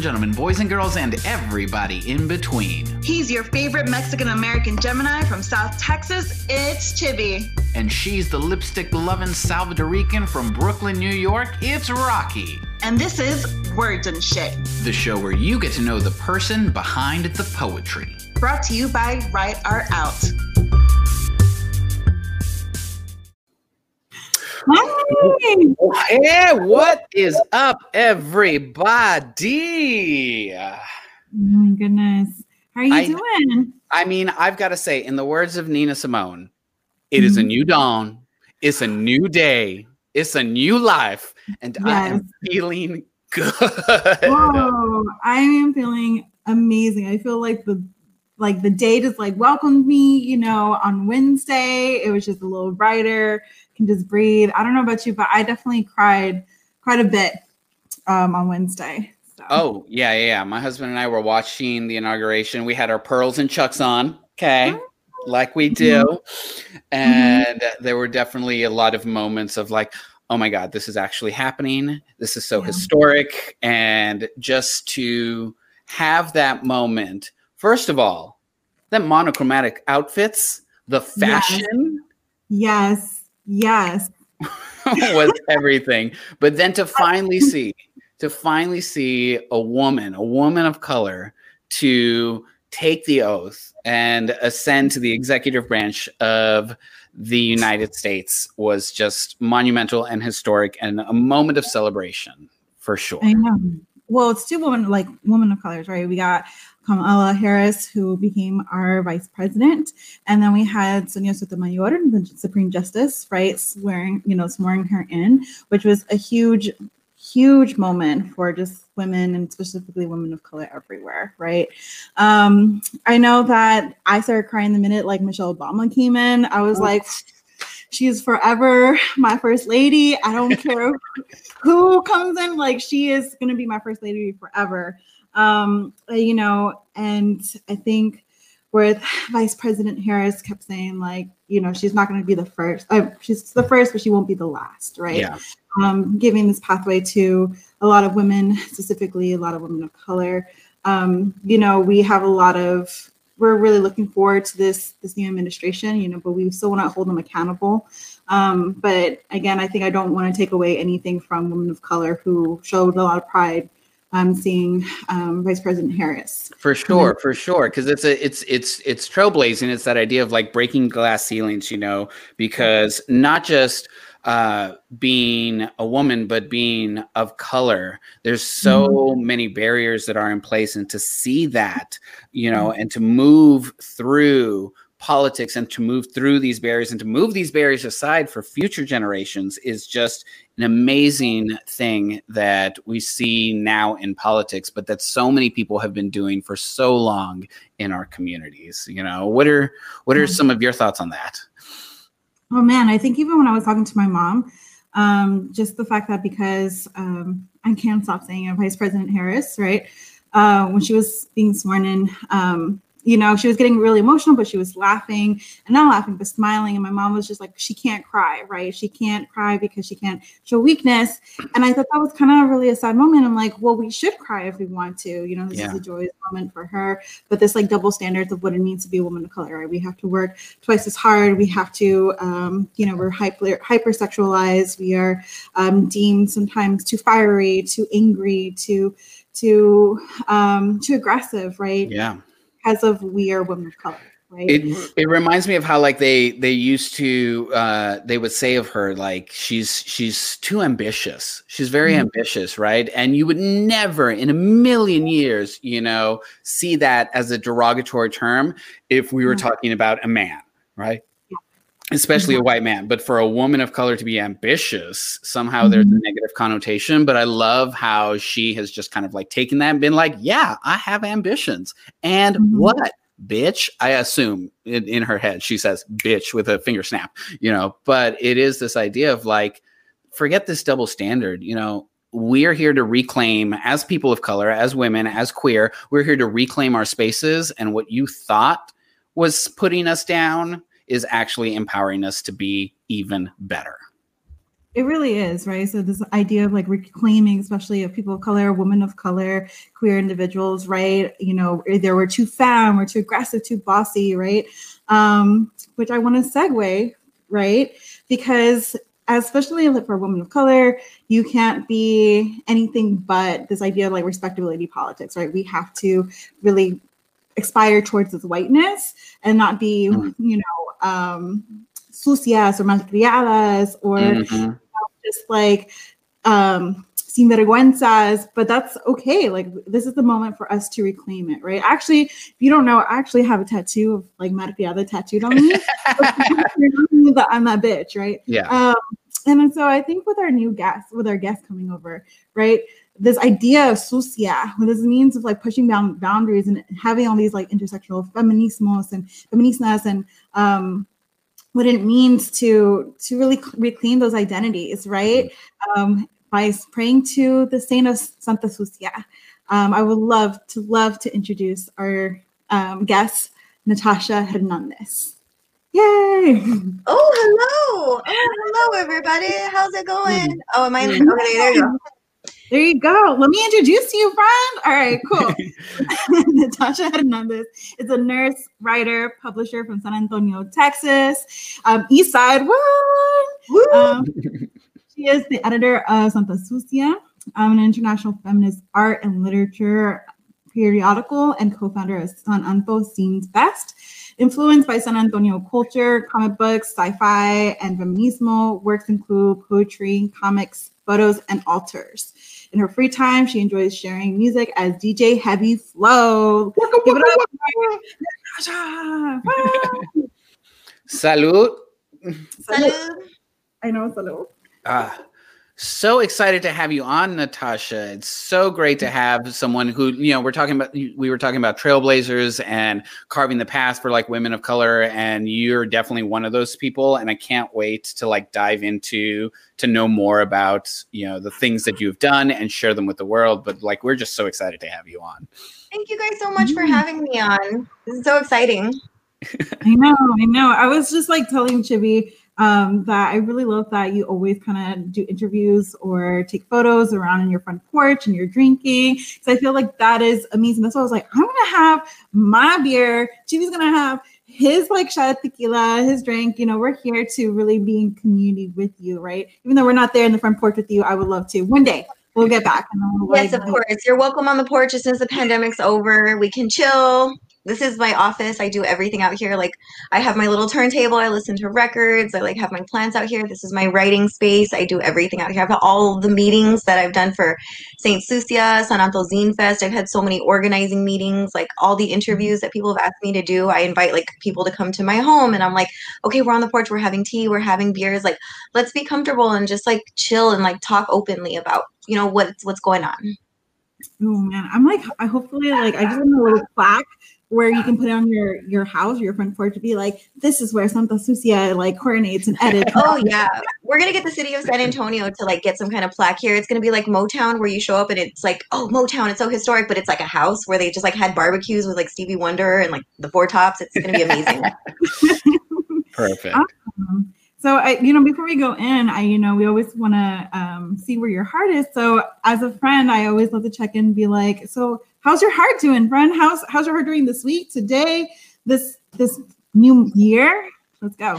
and gentlemen, boys and girls, and everybody in between. He's your favorite Mexican American Gemini from South Texas. It's Chibi. And she's the lipstick loving Salvadorican from Brooklyn, New York. It's Rocky. And this is Words and Shit, the show where you get to know the person behind the poetry. Brought to you by Write Art Out. Hey. What is up, everybody? Oh my goodness. How are you I- doing? I mean, I've got to say, in the words of Nina Simone, it is a Mhm. new dawn, it's a new day, it's a new life, and I am feeling good. Whoa, I am feeling amazing. I feel like the like the day just like welcomed me, you know, on Wednesday. It was just a little brighter, can just breathe. I don't know about you, but I definitely cried quite a bit um on Wednesday. So Oh, yeah, yeah, yeah. My husband and I were watching the inauguration. We had our pearls and chucks on, okay, like we do. And there were definitely a lot of moments of like, oh my God, this is actually happening. This is so Yeah. historic. And just to have that moment, first of all, that monochromatic outfits, the fashion yes, yes. Was everything. But then to finally see, to finally see a woman, a woman of color, to take the oath and ascend to the executive branch of the United States was just monumental and historic and a moment of celebration for sure. I know. Well, it's two women, like women of colors, right? We got Kamala Harris, who became our vice president, and then we had Sonia Sotomayor, the Supreme Justice, right, swearing, you know, swearing her in, which was a huge, huge moment for just women and specifically women of color everywhere, right? Um, I know that I started crying the minute like Michelle Obama came in. I was like, she's forever my first lady. I don't care who comes in, like she is gonna be my first lady forever. Um, you know, and I think with Vice President Harris kept saying like, you know, she's not gonna be the first. Uh, she's the first, but she won't be the last, right? Yeah. um, giving this pathway to a lot of women, specifically a lot of women of color. Um, you know, we have a lot of we're really looking forward to this this new administration, you know, but we still want to hold them accountable. Um, but again, I think I don't want to take away anything from women of color who showed a lot of pride um, seeing um, Vice President Harris. For sure, for sure, because it's a it's it's it's trailblazing. It's that idea of like breaking glass ceilings, you know, because not just uh being a woman but being of color there's so many barriers that are in place and to see that you know and to move through politics and to move through these barriers and to move these barriers aside for future generations is just an amazing thing that we see now in politics but that so many people have been doing for so long in our communities you know what are what are Mhm. some of your thoughts on that Oh man, I think even when I was talking to my mom, um, just the fact that because um, I can't stop saying it, Vice President Harris, right? Uh, when she was being sworn in, um, you know, she was getting really emotional, but she was laughing and not laughing, but smiling. And my mom was just like, she can't cry, right? She can't cry because she can't show weakness. And I thought that was kind of really a sad moment. I'm like, well, we should cry if we want to. You know, this Yeah. is a joyous moment for her. But this like double standards of what it means to be a woman of color, right? We have to work twice as hard. We have to, um, you know, we're hyper hypersexualized. We are um, deemed sometimes too fiery, too angry, too too um, too aggressive, right? yeah Because of we are women of color, right? it it reminds me of how like they they used to uh they would say of her like she's she's too ambitious she's very Mhm. ambitious right and you would never in a million years you know see that as a derogatory term if we were Mhm. talking about a man right especially a white man but for a woman of color to be ambitious somehow there's a Mhm. negative connotation but i love how she has just kind of like taken that and been like yeah i have ambitions. And Mhm. what bitch? I assume in, in her head she says bitch with a finger snap you know? But it is this idea of like forget this double standard you know? We're here to reclaim as people of color as women as queer we're here to reclaim our spaces and what you thought was putting us down is actually empowering us to be even better It really is, right? So this idea of like reclaiming, especially of people of color, women of color, queer individuals, right? You know, either we're too femme, we're too aggressive, too bossy, right? Um, which I want to segue, right? Because especially for women of color, you can't be anything but this idea of like respectability politics, right? We have to really aspire towards this whiteness and not be, mm-hmm. you know, um, sucias or malcriadas or mm-hmm. you know, just like um, sinvergüenzas, but that's okay. Like this is the moment for us to reclaim it, right? Actually, if you don't know, I actually have a tattoo of like malcriada tattooed on me. that I'm that bitch, right? Yeah. Um, and so I think with our new guests, with our guests coming over, right? This idea of sucia, what this means of like pushing down boundaries and having all these like intersectional feminismos and feministas and um, what it means to to really reclaim those identities, right? Um, by praying to the saint of Santa Sucia. Um, I would love to love to introduce our um, guest, Natasha Hernandez. Yay! Oh, hello! Oh, hello, everybody. How's it going? Oh, am I? Okay, there you go. There you go. Let me introduce you, friend. All right, cool. Natasha Hernandez is a nurse, writer, publisher from San Antonio, Texas. Um, East Side, what? Um, she is the editor of Santa Sucia, um, an international feminist art and literature periodical and co-founder of San Anto Zine Fest. Influenced by San Antonio culture, comic books, sci-fi, and feminismo, works include poetry, comics, photos, and altars. In her free time, she enjoys sharing music as DJ Heavy Flow. Give it up. Salud. Salud. I know, salud. Ah, so excited to have you on, Natasha. It's so great to mm. have someone who, you know, we're talking about, we were talking about trailblazers and carving the path for like women of color. And you're definitely one of those people. And I can't wait to like dive into, to know more about, you know, the things that you've done and share them with the world. But like, we're just so excited to have you on. Thank you guys so much for mm. having me on. This is so exciting. I know, I know. I was just like telling Chibi, um, that I really love that you always kind of do interviews or take photos around in your front porch and you're drinking. So I feel like that is amazing. That's why I was like, I'm gonna have my beer. Chibi's gonna have his like shot of tequila, his drink. You know, we're here to really be in community with you, right? Even though we're not there in the front porch with you, I would love to one day. We'll get back. We'll yes, like, of course. You're welcome on the porch as soon as the pandemic's over. We can chill this is my office. I do everything out here. Like I have my little turntable. I listen to records. I like have my plants out here. This is my writing space. I do everything out here. I've had all the meetings that I've done for Saint Sucia, San Anto Zine Fest. I've had so many organizing meetings, like all the interviews that people have asked me to do. I invite like people to come to my home and I'm like, okay, we're on the porch. We're having tea. We're having beers. Like, let's be comfortable and just like chill and like talk openly about, you know, what's, what's going on. Oh man, I'm like, I hopefully like I just want a little plaque where you can put it on your your house or your front porch to be like, this is where Santa Sucia like coordinates and edits. oh yeah, we're gonna get the city of San Antonio to like get some kind of plaque here. It's gonna be like Motown, where you show up and it's like, oh Motown, it's so historic, but it's like a house where they just like had barbecues with like Stevie Wonder and like the Four Tops. It's gonna be amazing. Perfect. Awesome. So I, you know, before we go in, I, you know, we always want to um, see where your heart is. So as a friend, I always love to check in and be like, so how's your heart doing, friend? How's how's your heart doing this week, today, this this new year? Let's go.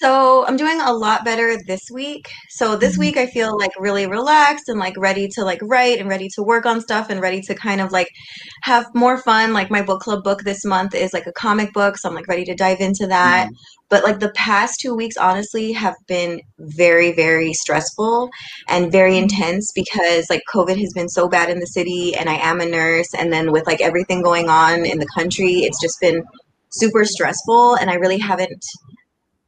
So I'm doing a lot better this week. So this mm-hmm. week I feel like really relaxed and like ready to like write and ready to work on stuff and ready to kind of like have more fun. Like my book club book this month is like a comic book, so I'm like ready to dive into that. Mm-hmm. But like the past 2 weeks honestly have been very very stressful and very mm-hmm. intense because like COVID has been so bad in the city and I am a nurse and then with like everything going on in the country, it's just been super stressful and I really haven't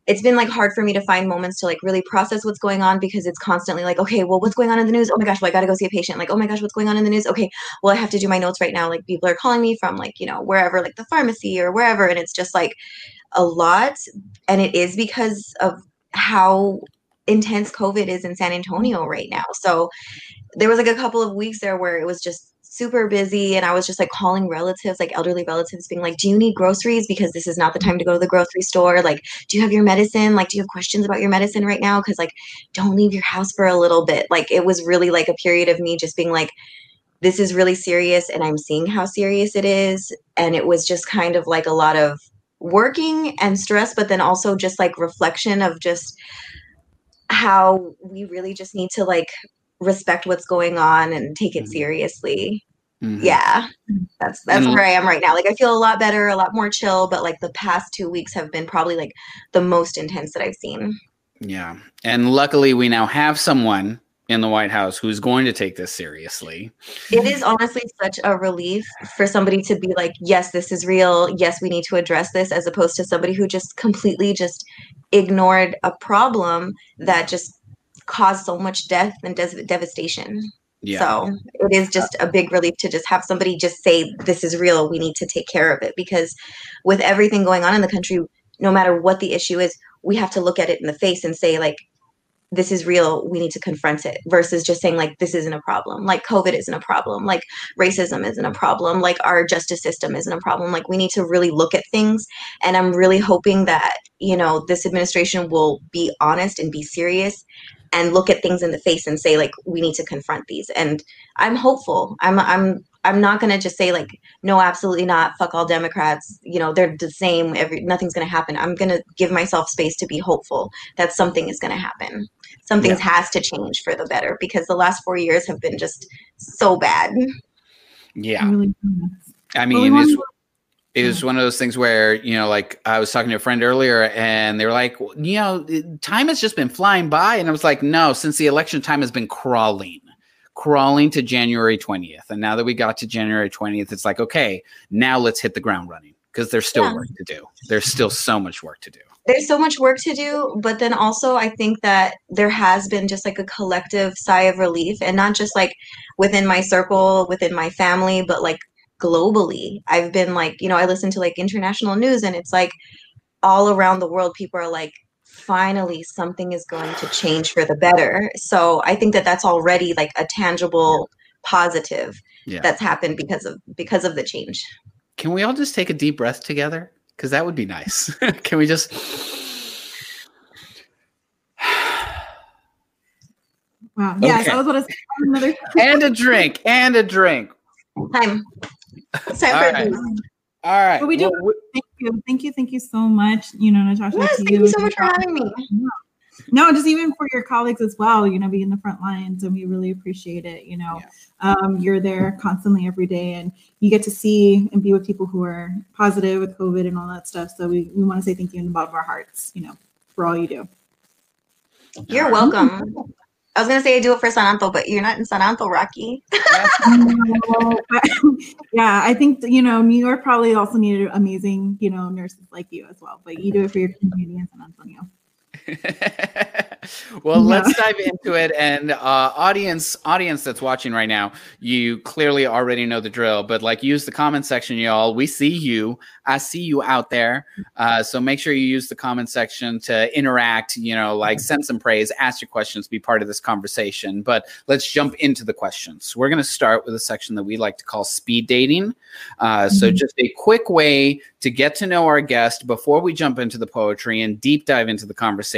it's been like hard for me to find moments to like really process what's going on because it's constantly like okay well what's going on in the news? Oh my gosh well i gotta go see a patient. Like oh my gosh what's going on in the news? Okay well i have to do my notes right now. Like people are calling me from like you know wherever like the pharmacy or wherever and it's just like a lot and it is because of how intense covid is in san antonio right now. So there was like a couple of weeks there where it was just super busy and I was just like calling relatives, like elderly relatives, being like, Do you need groceries? Because this is not the time to go to the grocery store. Like, do you have your medicine? Like, do you have questions about your medicine right now? Because, like, don't leave your house for a little bit. Like, it was really like a period of me just being like, This is really serious. And I'm seeing how serious it is. And it was just kind of like a lot of working and stress, but then also just like reflection of just how we really just need to like respect what's going on and take it Mhm. seriously. Mhm. Yeah. That's that's And- where I am right now. Like I feel a lot better, a lot more chill, but like the past 2 weeks have been probably like the most intense that I've seen. Yeah. And luckily, we now have someone in the White House who's going to take this seriously. It is honestly such a relief for somebody to be like, yes, this is real. Yes, we need to address this as opposed to somebody who just completely just ignored a problem that just caused so much death and des- devastation. Yeah. So it is just a big relief to just have somebody just say, this is real. We need to take care of it. Because with everything going on in the country, no matter what the issue is, we have to look at it in the face and say, like, this is real. We need to confront it versus just saying, like, this isn't a problem. Like, COVID isn't a problem. Like, racism isn't a problem. Like, our justice system isn't a problem. Like, we need to really look at things. And I'm really hoping that, you know, this administration will be honest and be serious and look at things in the face and say like we need to confront these and i'm hopeful i'm i'm i'm not going to just say like no absolutely not fuck all democrats you know they're the same every nothing's going to happen. I'm going to give myself space to be hopeful that something is going to happen. Something has to change for the better because the last 4 years have been just so bad. Yeah. Really I Well, we mean, it's, it was one of those things where, you know, like I was talking to a friend earlier and they were like, you know, time has just been flying by. And I was like, no, since the election time has been crawling, crawling to January 20th. And now that we got to January 20th, it's like, okay, now let's hit the ground running because there's still Yeah. work to do. There's still so much work to do. there's so much work to do, but then also I think that there has been just like a collective sigh of relief and not just like within my circle, within my family, but like globally. I've been like, you know, I listen to like international news and it's like all around the world people are like finally something is going to change for the better. So I think that that's already like a tangible positive Yeah. that's happened because of because of the change. Can we all just take a deep breath together? Because that would be nice. Can we just? Wow. Yes, Okay. I was going to say another. and a drink, and a drink. Time. It's time all for right. All right. But we do- Well, we- Thank you. Thank you. Thank you so much. You know, Natasha. Yes, thank you so much for having me. No, just even for your colleagues as well, you know, being in the front lines and we really appreciate it. You know, um, you're there constantly every day and you get to see and be with people who are positive with COVID and all that stuff. So we, we want to say thank you in the bottom of our hearts, you know, for all you do. You're welcome. I was gonna say I do it for San Anto, but you're not in San Anto, Rocky. Yeah, I think, you know, New York probably also needed amazing, you know, nurses like you as well, but you do it for your community in San Antonio. well, let's dive into it. And uh, audience, audience that's watching right now, you clearly already know the drill. But like, use the comment section, y'all. We see you. I see you out there. Uh, so make sure you use the comment section to interact. You know, like send some praise, ask your questions, be part of this conversation. But let's jump into the questions. We're going to start with a section that we like to call speed dating. Uh, so Mhm. just a quick way to get to know our guest before we jump into the poetry and deep dive into the conversation.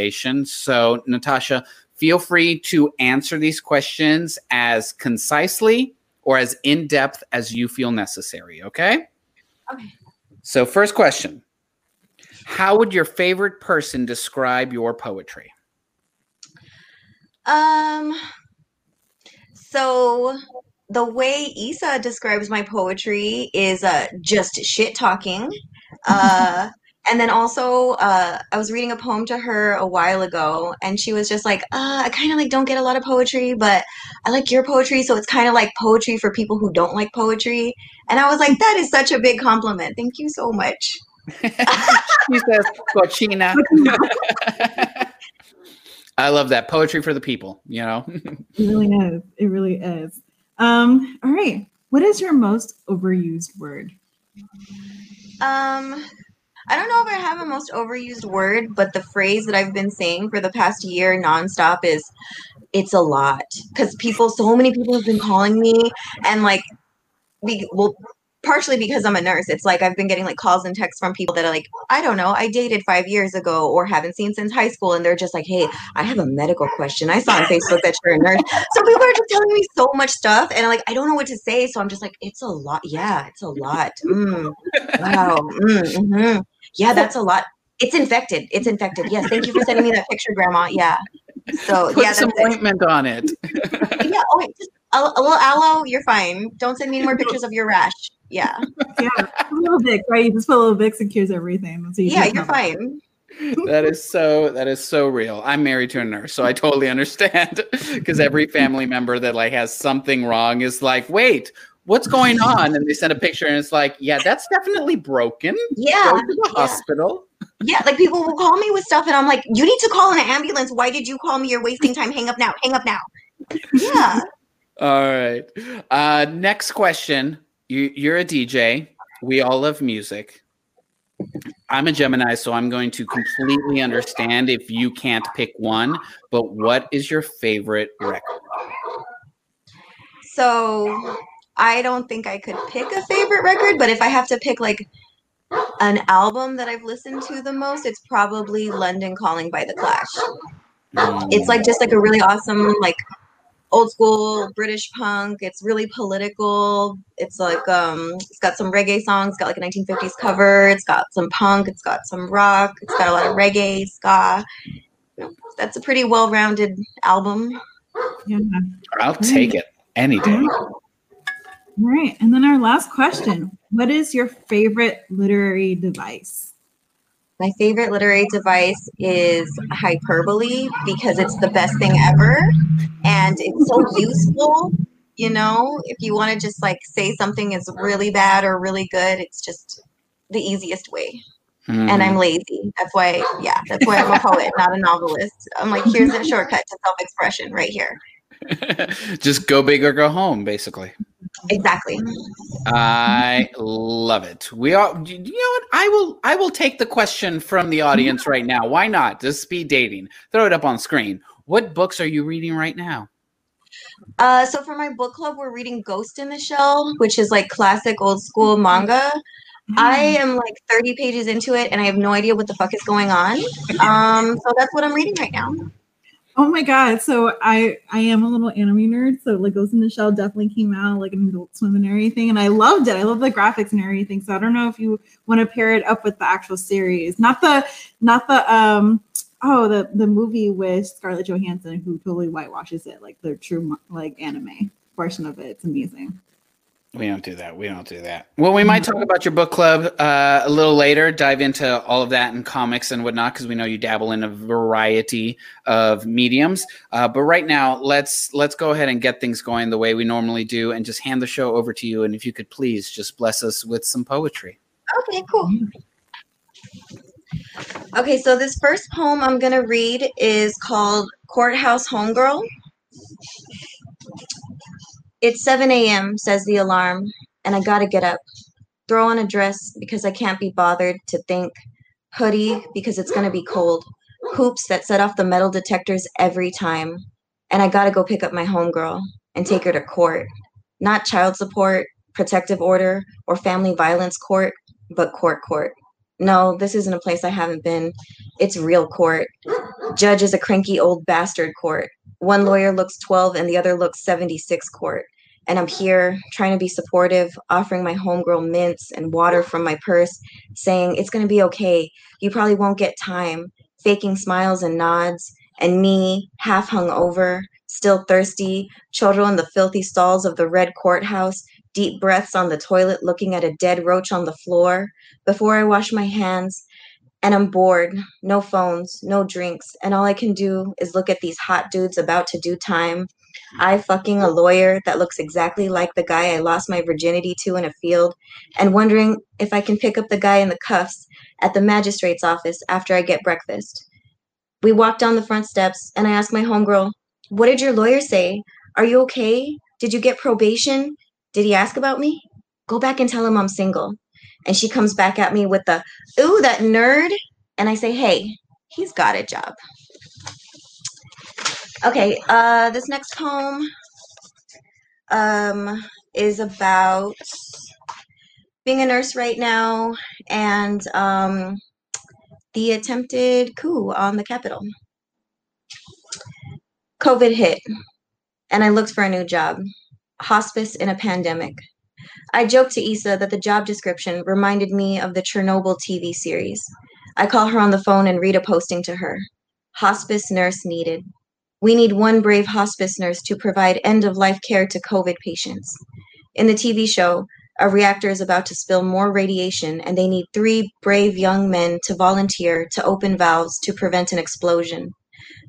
So, Natasha, feel free to answer these questions as concisely or as in depth as you feel necessary. Okay. Okay. So, first question How would your favorite person describe your poetry? Um so the way Isa describes my poetry is uh just shit talking. Uh and then also uh I was reading a poem to her a while ago and she was just like, uh I kind of like don't get a lot of poetry, but I like your poetry, so it's kind of like poetry for people who don't like poetry. And I was like, that is such a big compliment. Thank you so much. she says, Cochina. I love that. Poetry for the people, you know? It really is. It really is. Um, all right. What is your most overused word? Um, I don't know if I have a most overused word, but the phrase that I've been saying for the past year nonstop is it's a lot. Because people, so many people have been calling me and like we well, partially because I'm a nurse. It's like I've been getting like calls and texts from people that are like, I don't know, I dated five years ago or haven't seen since high school, and they're just like, Hey, I have a medical question. I saw on Facebook that you're a nurse. So people are just telling me so much stuff, and I'm like, I don't know what to say. So I'm just like, it's a lot. Yeah, it's a lot. Mm, wow. Mm, hmm Yeah, that's a lot. It's infected. It's infected. Yes. Thank you for sending me that picture, Grandma. Yeah. So Put yeah, some it. ointment on it. Yeah. Oh, wait, just a, a little aloe. You're fine. Don't send me any more pictures of your rash. Yeah. Yeah, a little Vicks, right? You just put a little Vicks and cures everything. So you Yeah, you're fine. that is so that is so real. I'm married to a nurse, so I totally understand. Because every family member that like has something wrong is like, wait, what's going on? And they send a picture and it's like, yeah, that's definitely broken. Yeah. Go to the yeah. hospital. Yeah, like people will call me with stuff, and I'm like, "You need to call an ambulance. Why did you call me? You're wasting time. Hang up now. Hang up now." Yeah. All right. Uh, next question. You, you're a DJ. We all love music. I'm a Gemini, so I'm going to completely understand if you can't pick one. But what is your favorite record? So I don't think I could pick a favorite record, but if I have to pick like an album that I've listened to the most, it's probably London Calling by The Clash. It's like just like a really awesome like old school British punk. It's really political. It's like um it's got some reggae songs, it's got like a 1950s cover, it's got some punk, it's got some rock, it's got a lot of reggae, ska. That's a pretty well-rounded album. Yeah. I'll take it any day. All right. And then our last question What is your favorite literary device? My favorite literary device is hyperbole because it's the best thing ever and it's so useful. You know, if you want to just like say something is really bad or really good, it's just the easiest way. And I'm hmm. lazy. That's why, yeah, that's why I'm a poet, not a novelist. I'm like, here's a shortcut to self expression right here. Just go big or go home, basically. Exactly. I love it. We all, You know what? I will. I will take the question from the audience right now. Why not? Is speed dating. Throw it up on screen. What books are you reading right now? Uh, so for my book club, we're reading Ghost in the Shell, which is like classic old school manga. I am like 30 pages into it and I have no idea what the fuck is going on. Um, so that's what I'm reading right now. Oh my god! So I I am a little anime nerd. So like Ghost in the Shell definitely came out like an Adult Swim and everything, and I loved it. I love the graphics and everything. So I don't know if you want to pair it up with the actual series, not the not the um oh the the movie with Scarlett Johansson who totally whitewashes it like the true like anime portion of it. It's amazing. We don't do that. We don't do that. Well, we might talk about your book club uh, a little later. Dive into all of that and comics and whatnot because we know you dabble in a variety of mediums. Uh, but right now, let's let's go ahead and get things going the way we normally do, and just hand the show over to you. And if you could please just bless us with some poetry. Okay, cool. Okay, so this first poem I'm gonna read is called Courthouse Homegirl. It's 7 a.m., says the alarm, and I gotta get up. Throw on a dress because I can't be bothered to think. Hoodie because it's gonna be cold. Hoops that set off the metal detectors every time. And I gotta go pick up my homegirl and take her to court. Not child support, protective order, or family violence court, but court court. No, this isn't a place I haven't been. It's real court. Judge is a cranky old bastard court. One lawyer looks 12 and the other looks 76 court. And I'm here trying to be supportive, offering my homegirl mints and water from my purse, saying it's going to be okay. You probably won't get time, faking smiles and nods. And me, half hung over, still thirsty, children in the filthy stalls of the red courthouse, deep breaths on the toilet, looking at a dead roach on the floor before I wash my hands. And I'm bored, no phones, no drinks, and all I can do is look at these hot dudes about to do time. I fucking a lawyer that looks exactly like the guy I lost my virginity to in a field, and wondering if I can pick up the guy in the cuffs at the magistrate's office after I get breakfast. We walk down the front steps, and I ask my homegirl, What did your lawyer say? Are you okay? Did you get probation? Did he ask about me? Go back and tell him I'm single. And she comes back at me with the, Ooh, that nerd. And I say, Hey, he's got a job. Okay, uh, this next poem um, is about being a nurse right now and um, the attempted coup on the Capitol. COVID hit, and I looked for a new job hospice in a pandemic. I joked to Isa that the job description reminded me of the Chernobyl TV series. I call her on the phone and read a posting to her Hospice nurse needed. We need one brave hospice nurse to provide end of life care to COVID patients. In the TV show, a reactor is about to spill more radiation, and they need three brave young men to volunteer to open valves to prevent an explosion.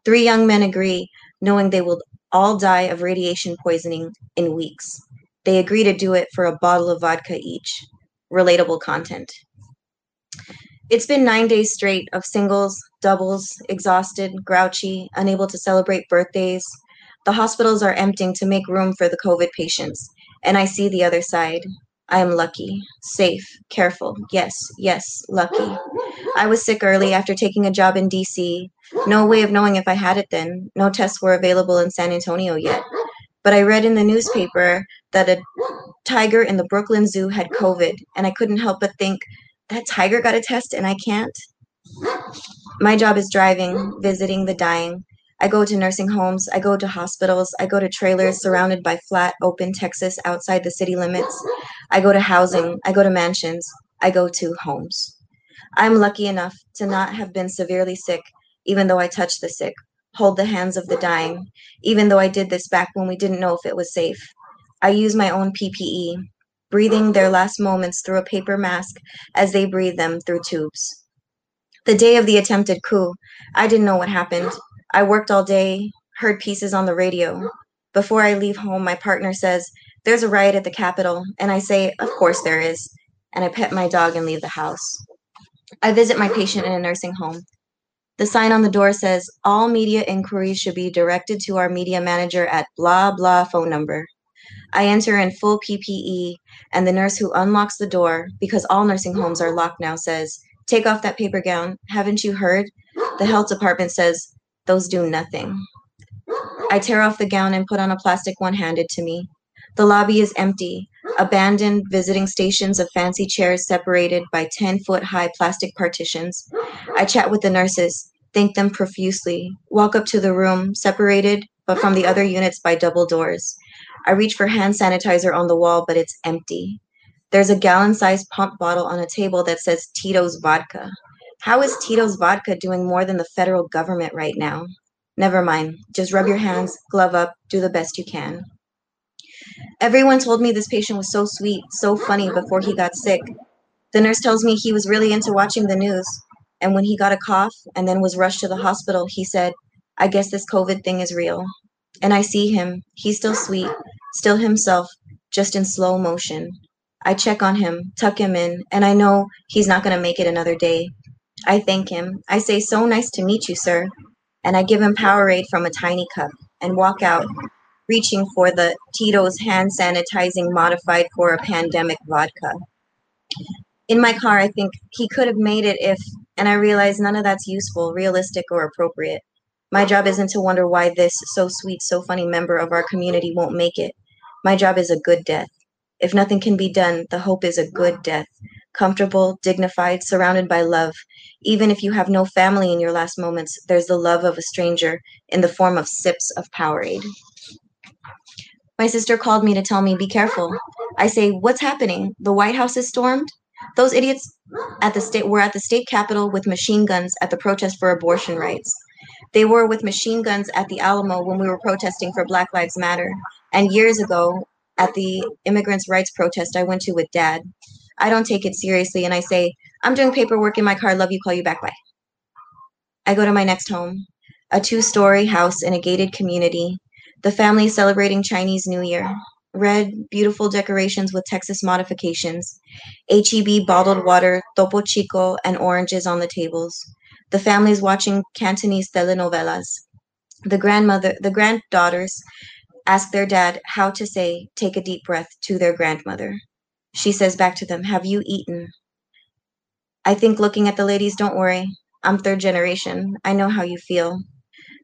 Three young men agree, knowing they will all die of radiation poisoning in weeks. They agree to do it for a bottle of vodka each. Relatable content. It's been nine days straight of singles, doubles, exhausted, grouchy, unable to celebrate birthdays. The hospitals are emptying to make room for the COVID patients, and I see the other side. I am lucky, safe, careful. Yes, yes, lucky. I was sick early after taking a job in DC. No way of knowing if I had it then. No tests were available in San Antonio yet. But I read in the newspaper that a tiger in the Brooklyn Zoo had COVID, and I couldn't help but think, that tiger got a test and I can't? My job is driving, visiting the dying, I go to nursing homes, I go to hospitals, I go to trailers surrounded by flat, open Texas outside the city limits. I go to housing, I go to mansions, I go to homes. I'm lucky enough to not have been severely sick, even though I touched the sick, hold the hands of the dying, even though I did this back when we didn't know if it was safe. I use my own PPE, breathing their last moments through a paper mask as they breathe them through tubes. The day of the attempted coup, I didn't know what happened. I worked all day, heard pieces on the radio. Before I leave home, my partner says, There's a riot at the Capitol. And I say, Of course there is. And I pet my dog and leave the house. I visit my patient in a nursing home. The sign on the door says, All media inquiries should be directed to our media manager at blah blah phone number. I enter in full PPE, and the nurse who unlocks the door, because all nursing homes are locked now, says, Take off that paper gown. Haven't you heard? The health department says, those do nothing. I tear off the gown and put on a plastic one handed to me. The lobby is empty, abandoned visiting stations of fancy chairs separated by 10 foot high plastic partitions. I chat with the nurses, thank them profusely, walk up to the room, separated but from the other units by double doors. I reach for hand sanitizer on the wall, but it's empty. There's a gallon sized pump bottle on a table that says Tito's vodka. How is Tito's vodka doing more than the federal government right now? Never mind. Just rub your hands, glove up, do the best you can. Everyone told me this patient was so sweet, so funny before he got sick. The nurse tells me he was really into watching the news. And when he got a cough and then was rushed to the hospital, he said, I guess this COVID thing is real. And I see him. He's still sweet, still himself, just in slow motion. I check on him, tuck him in, and I know he's not going to make it another day. I thank him. I say, So nice to meet you, sir. And I give him Powerade from a tiny cup and walk out, reaching for the Tito's hand sanitizing modified for a pandemic vodka. In my car, I think he could have made it if, and I realize none of that's useful, realistic, or appropriate. My job isn't to wonder why this so sweet, so funny member of our community won't make it. My job is a good death. If nothing can be done, the hope is a good death, comfortable, dignified, surrounded by love. Even if you have no family in your last moments, there's the love of a stranger in the form of sips of Powerade. My sister called me to tell me, be careful. I say, what's happening? The White House is stormed? Those idiots at the state were at the state capitol with machine guns at the protest for abortion rights. They were with machine guns at the Alamo when we were protesting for Black Lives Matter. And years ago, at the immigrants' rights protest I went to with dad. I don't take it seriously and I say, I'm doing paperwork in my car, love you, call you back, bye. I go to my next home, a two story house in a gated community. The family celebrating Chinese New Year. Red, beautiful decorations with Texas modifications. HEB bottled water, topo chico, and oranges on the tables. The family is watching Cantonese telenovelas. The grandmother, the granddaughters ask their dad how to say take a deep breath to their grandmother. She says back to them, Have you eaten? I think looking at the ladies, don't worry. I'm third generation. I know how you feel.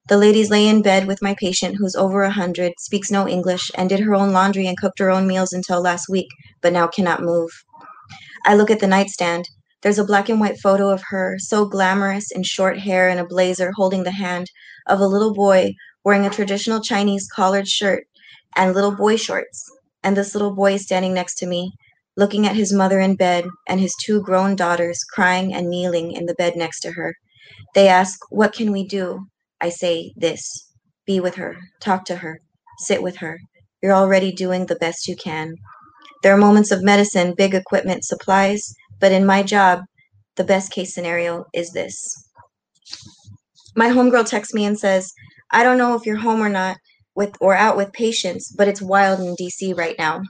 The ladies lay in bed with my patient who's over a hundred, speaks no English, and did her own laundry and cooked her own meals until last week, but now cannot move. I look at the nightstand. There's a black and white photo of her, so glamorous in short hair and a blazer, holding the hand of a little boy wearing a traditional Chinese collared shirt and little boy shorts. And this little boy is standing next to me, looking at his mother in bed and his two grown daughters crying and kneeling in the bed next to her. They ask, What can we do? I say this be with her, talk to her, sit with her. You're already doing the best you can. There are moments of medicine, big equipment, supplies, but in my job, the best case scenario is this. My homegirl texts me and says, I don't know if you're home or not with or out with patients, but it's wild in DC right now.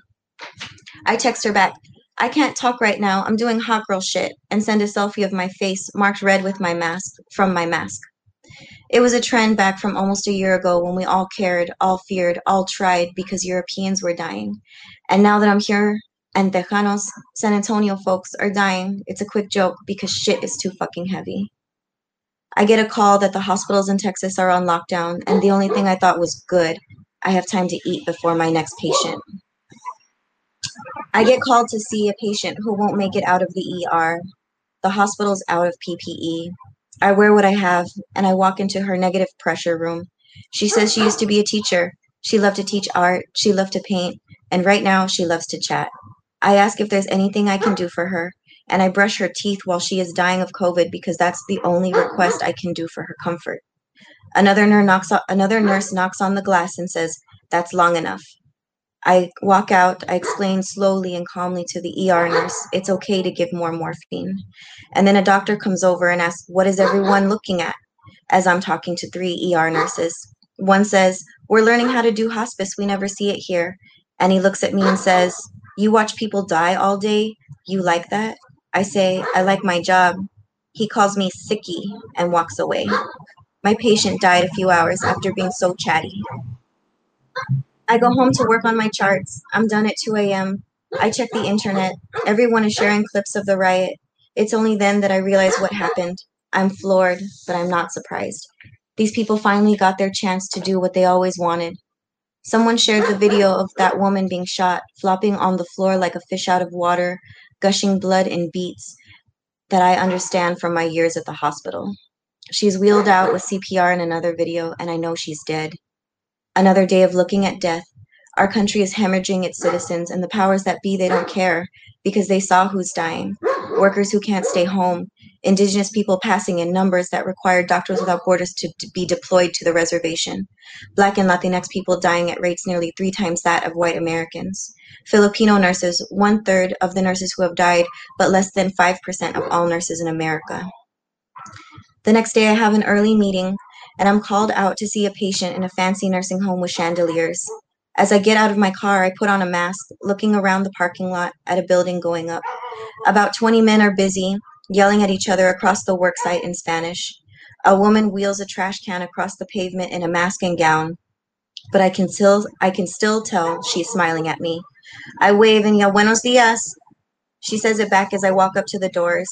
I text her back, I can't talk right now. I'm doing hot girl shit and send a selfie of my face marked red with my mask from my mask. It was a trend back from almost a year ago when we all cared, all feared, all tried because Europeans were dying. And now that I'm here and Tejanos, San Antonio folks are dying, it's a quick joke because shit is too fucking heavy. I get a call that the hospitals in Texas are on lockdown, and the only thing I thought was good, I have time to eat before my next patient. I get called to see a patient who won't make it out of the ER. The hospital's out of PPE. I wear what I have, and I walk into her negative pressure room. She says she used to be a teacher. She loved to teach art, she loved to paint, and right now she loves to chat. I ask if there's anything I can do for her, and I brush her teeth while she is dying of COVID because that's the only request I can do for her comfort. Another nurse knocks on, another nurse knocks on the glass and says, "That's long enough." I walk out. I explain slowly and calmly to the ER nurse, "It's okay to give more morphine." And then a doctor comes over and asks, "What is everyone looking at?" As I'm talking to three ER nurses. One says, "We're learning how to do hospice. We never see it here." And he looks at me and says, "You watch people die all day. You like that?" I say, I like my job. He calls me sicky and walks away. My patient died a few hours after being so chatty. I go home to work on my charts. I'm done at 2 a.m. I check the internet. Everyone is sharing clips of the riot. It's only then that I realize what happened. I'm floored, but I'm not surprised. These people finally got their chance to do what they always wanted. Someone shared the video of that woman being shot, flopping on the floor like a fish out of water, gushing blood in beats that I understand from my years at the hospital. She's wheeled out with CPR in another video, and I know she's dead. Another day of looking at death. Our country is hemorrhaging its citizens, and the powers that be, they don't care because they saw who's dying. Workers who can't stay home, indigenous people passing in numbers that required Doctors Without Borders to, be deployed to the reservation, Black and Latinx people dying at rates nearly three times that of white Americans, Filipino nurses, one third of the nurses who have died, but less than 5% of all nurses in America. The next day, I have an early meeting, and I'm called out to see a patient in a fancy nursing home with chandeliers. As I get out of my car, I put on a mask, looking around the parking lot at a building going up. About 20 men are busy, yelling at each other across the worksite in Spanish. A woman wheels a trash can across the pavement in a mask and gown, but I can still I can still tell she's smiling at me. I wave and yell buenos dias. She says it back as I walk up to the doors,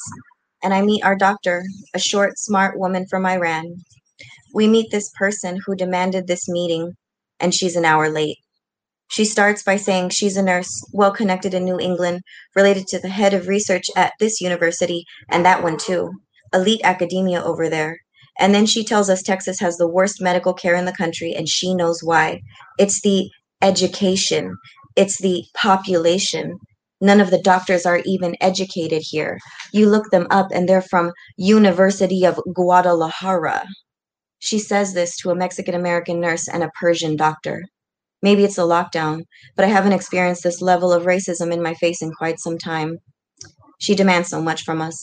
and I meet our doctor, a short, smart woman from Iran. We meet this person who demanded this meeting, and she's an hour late. She starts by saying she's a nurse, well connected in New England, related to the head of research at this university and that one too. Elite academia over there. And then she tells us Texas has the worst medical care in the country and she knows why. It's the education, it's the population. None of the doctors are even educated here. You look them up and they're from University of Guadalajara. She says this to a Mexican American nurse and a Persian doctor. Maybe it's a lockdown, but I haven't experienced this level of racism in my face in quite some time. She demands so much from us.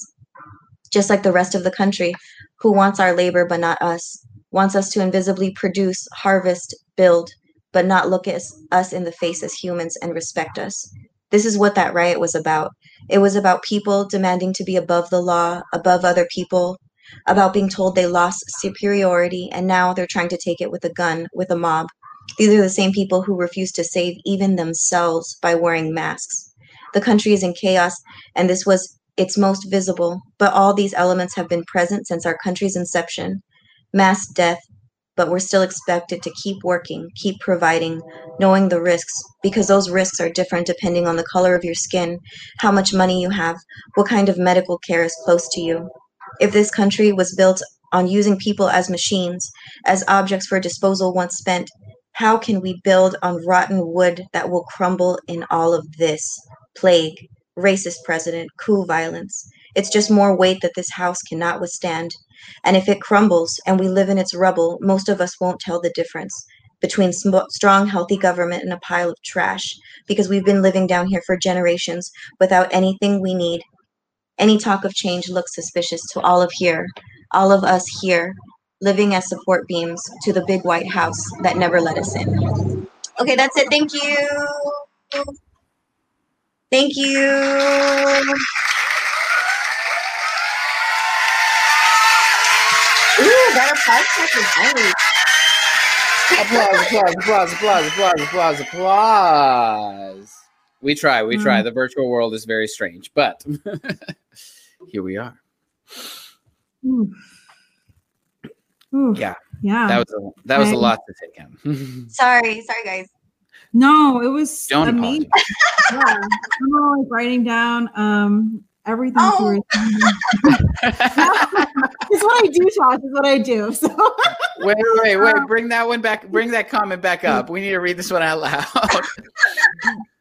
Just like the rest of the country, who wants our labor but not us, wants us to invisibly produce, harvest, build, but not look at us in the face as humans and respect us. This is what that riot was about. It was about people demanding to be above the law, above other people, about being told they lost superiority, and now they're trying to take it with a gun, with a mob, these are the same people who refuse to save even themselves by wearing masks. The country is in chaos, and this was its most visible, but all these elements have been present since our country's inception mass death, but we're still expected to keep working, keep providing, knowing the risks, because those risks are different depending on the color of your skin, how much money you have, what kind of medical care is close to you. If this country was built on using people as machines, as objects for disposal once spent, how can we build on rotten wood that will crumble in all of this plague, racist president, coup violence? It's just more weight that this house cannot withstand. And if it crumbles and we live in its rubble, most of us won't tell the difference between strong, healthy government and a pile of trash because we've been living down here for generations without anything we need. Any talk of change looks suspicious to all of here, all of us here, living as support beams to the big white house that never let us in. Okay, that's it. Thank you. Thank you. Ooh, that applause check is nice. applause, applause, applause, applause, applause, applause, applause. We try, we try. Mm. The virtual world is very strange, but here we are. Ooh. Ooh, Yeah, yeah. that was a, that was a lot to take in. Sorry, sorry guys. no, it was Don't amazing. apologize. yeah. I'm all like writing down um everything Oh. were saying. it's what I do, Tosh. It's what I do. So wait, wait, wait. Bring that one back. Bring that comment back up. We need to read this one out loud.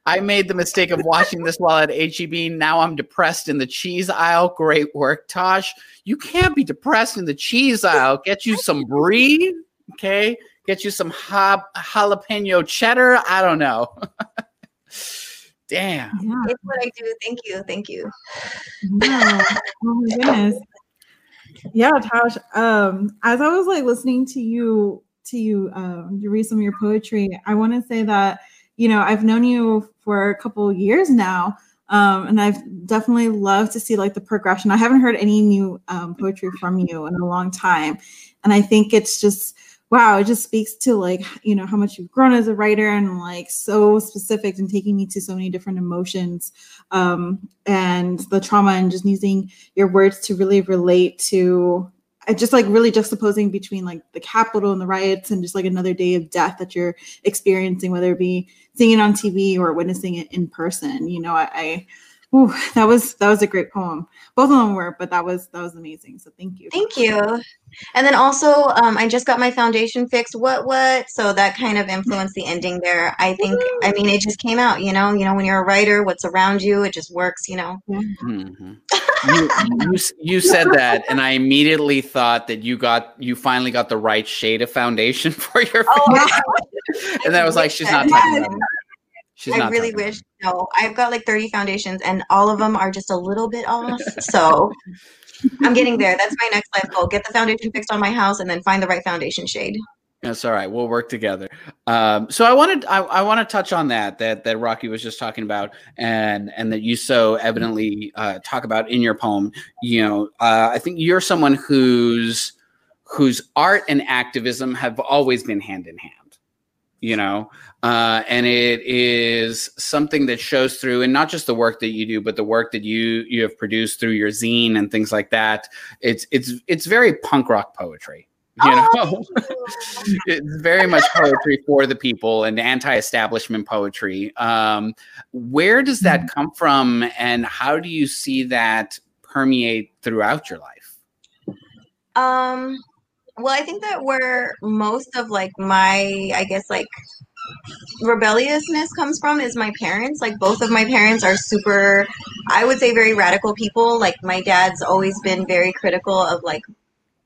I made the mistake of watching this while at HEB. Now I'm depressed in the cheese aisle. Great work, Tosh. You can't be depressed in the cheese aisle. Get you some brie, okay? Get you some ha- jalapeno cheddar. I don't know. Damn. yeah, It's what I do. Thank you. Thank you. yeah. Oh my goodness. Yeah, Tosh. Um, as I was like listening to you to you um to read some of your poetry, I want to say that you know I've known you for a couple years now. Um, and I've definitely loved to see like the progression. I haven't heard any new um, poetry from you in a long time, and I think it's just wow. It just speaks to like you know how much you've grown as a writer and like so specific and taking me to so many different emotions um, and the trauma and just using your words to really relate to just like really juxtaposing between like the Capitol and the riots and just like another day of death that you're experiencing, whether it be seeing it on TV or witnessing it in person. You know, I, I ooh, that was that was a great poem. Both of them were, but that was that was amazing. So thank you. Thank you. And then also, um, I just got my foundation fixed. What what? So that kind of influenced the ending there. I think. I mean, it just came out. You know. You know, when you're a writer, what's around you, it just works. You know. Mhm. You, you, you said that, and I immediately thought that you got you finally got the right shade of foundation for your face. Oh, and then I was like, she's not talking about me. She's I really talking about wish. No, I've got like 30 foundations, and all of them are just a little bit off. So I'm getting there. That's my next life goal: get the foundation fixed on my house, and then find the right foundation shade. That's all right. We'll work together. Um, so I wanted I, I want to touch on that that that Rocky was just talking about, and and that you so evidently uh, talk about in your poem. You know, uh, I think you're someone whose whose art and activism have always been hand in hand. You know, uh, and it is something that shows through, and not just the work that you do, but the work that you you have produced through your zine and things like that. It's it's it's very punk rock poetry. You know, Oh, it's very much poetry for the people and anti-establishment poetry. Um, where does that come from, and how do you see that permeate throughout your life? Um, well, I think that where most of like my, I guess like rebelliousness comes from is my parents. Like both of my parents are super, I would say very radical people. Like my dad's always been very critical of like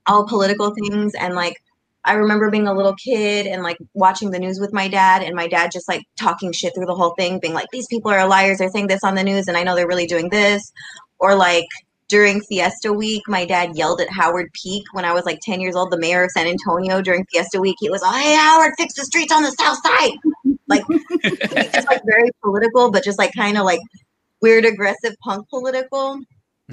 all political things and like I remember being a little kid and like watching the news with my dad and my dad just like talking shit through the whole thing, being like, these people are liars, they're saying this on the news and I know they're really doing this. Or like during Fiesta Week, my dad yelled at Howard Peak when I was like 10 years old, the mayor of San Antonio during Fiesta Week. He was like, hey, Howard, fix the streets on the south side. Like, it's just like very political, but just like kind of like weird, aggressive punk political.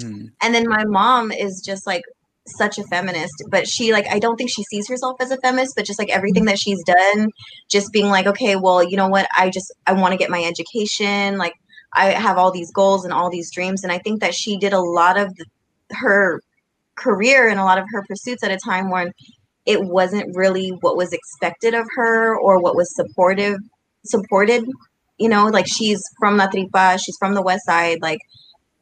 Hmm. And then my mom is just like such a feminist, but she like I don't think she sees herself as a feminist, but just like everything that she's done, just being like, okay, well, you know what? I just I want to get my education. Like I have all these goals and all these dreams, and I think that she did a lot of the, her career and a lot of her pursuits at a time when it wasn't really what was expected of her or what was supportive supported you know? Like she's from la tripa she's from the west side like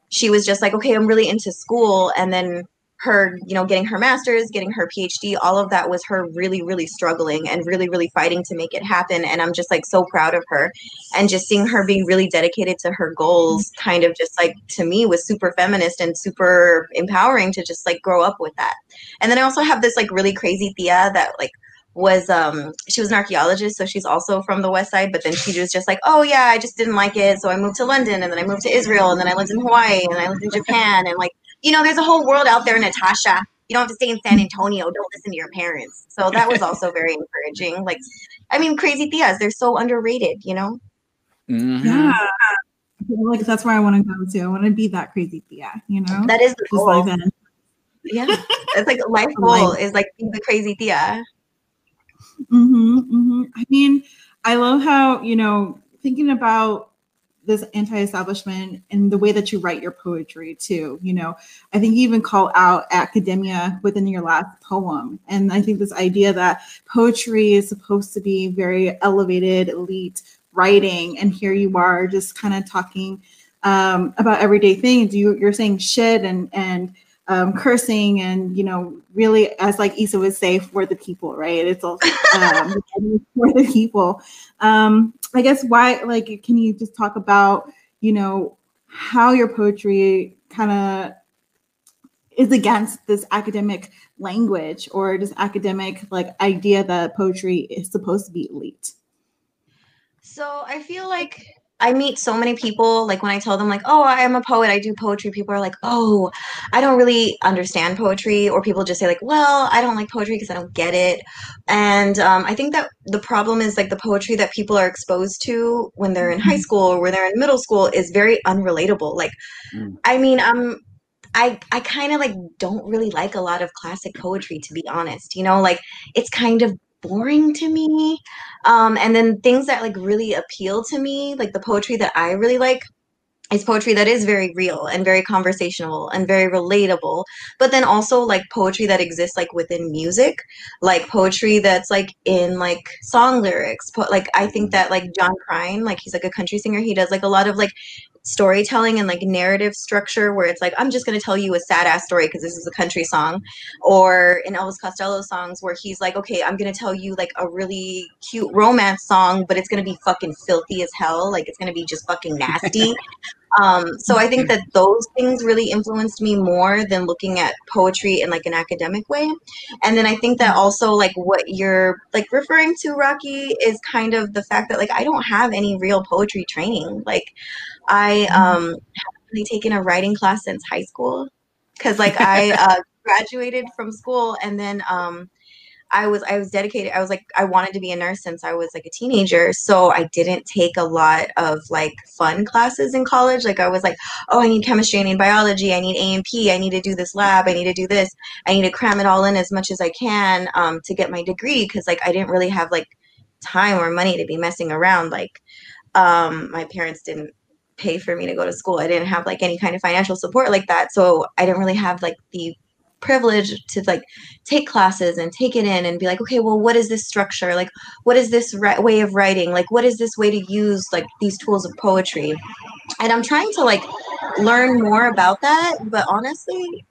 she was just like okay i'm really into school and then her you know getting her masters getting her phd all of that was her really really struggling and really really fighting to make it happen. And i'm just like so proud of her. And just seeing her being really dedicated to her goals kind of just like to me was super feminist and super empowering to just like grow up with that. And then i also have this like really crazy thea that like was um she was an archaeologist so she's also from the west side but then she was just like oh yeah i just didn't like it so i moved to london and then i moved to israel and then i lived in hawaii and i lived in japan and like you know there's a whole world out there natasha you don't have to stay in san antonio don't listen to your parents so that was also very encouraging like i mean crazy theas, they're so underrated you know Mm-hmm. Yeah. Like that's where I want to go to. I want to be that crazy Thea, you know? that is the Just goal like that. yeah it's like a life Life. goal is like being the crazy tia hmm hmm I mean, I love how, you know, thinking about this anti-establishment and the way that you write your poetry too. You know, I think you even call out academia within your last poem. And I think this idea that poetry is supposed to be very elevated, elite writing, and here you are just kind of talking um, about everyday things. You, you're saying shit and and um, cursing and you know really as like Isa would say for the people right? It's all um, for the people. Um, I guess why like can you just talk about you know how your poetry kind of is against this academic language or this academic like idea that poetry is supposed to be elite? So I feel like I meet so many people, like when I tell them, like, oh, I am a poet, I do poetry, people are like, oh, I don't really understand poetry. Or people just say, like, well, I don't like poetry because I don't get it. And um, I think that the problem is like the poetry that people are exposed to when they're in high school or when they're in middle school is very unrelatable. Like, Mm. I mean, I'm. I, I kind of like don't really like a lot of classic poetry to be honest you know like it's kind of boring to me. Um and then things that like really appeal to me like the poetry that i really like is poetry that is very real and very conversational and very relatable but then also like poetry that exists like within music like poetry that's like in like song lyrics. Po- like i think that like john prine like he's like a country singer. He does like a lot of like storytelling and like narrative structure where it's like i'm just going to tell you a sad ass story because this is a country song or in elvis costello songs where he's like okay i'm going to tell you like a really cute romance song but it's going to be fucking filthy as hell like it's going to be just fucking nasty um, so I think that those things really influenced me more than looking at poetry in like an academic way. And then I think that also like what you're like referring to, Rocky, is kind of the fact that like I don't have any real poetry training. Like I um haven't really taken a writing class since high school because like I uh, graduated from school and then um I was I was dedicated. I was like I wanted to be a nurse since I was like a teenager. So I didn't take a lot of like fun classes in college. Like I was like, oh, I need chemistry, I need biology, I need A and P, I need to do this lab, I need to do this. I need to cram it all in as much as I can um, to get my degree because like I didn't really have like time or money to be messing around. Like um, my parents didn't pay for me to go to school. I didn't have like any kind of financial support like that. So I didn't really have like the privilege to like take classes and take it in and be like okay well what is this structure? Like what is this way of writing? Like what is this way to use like these tools of poetry? And i'm trying to like learn more about that but honestly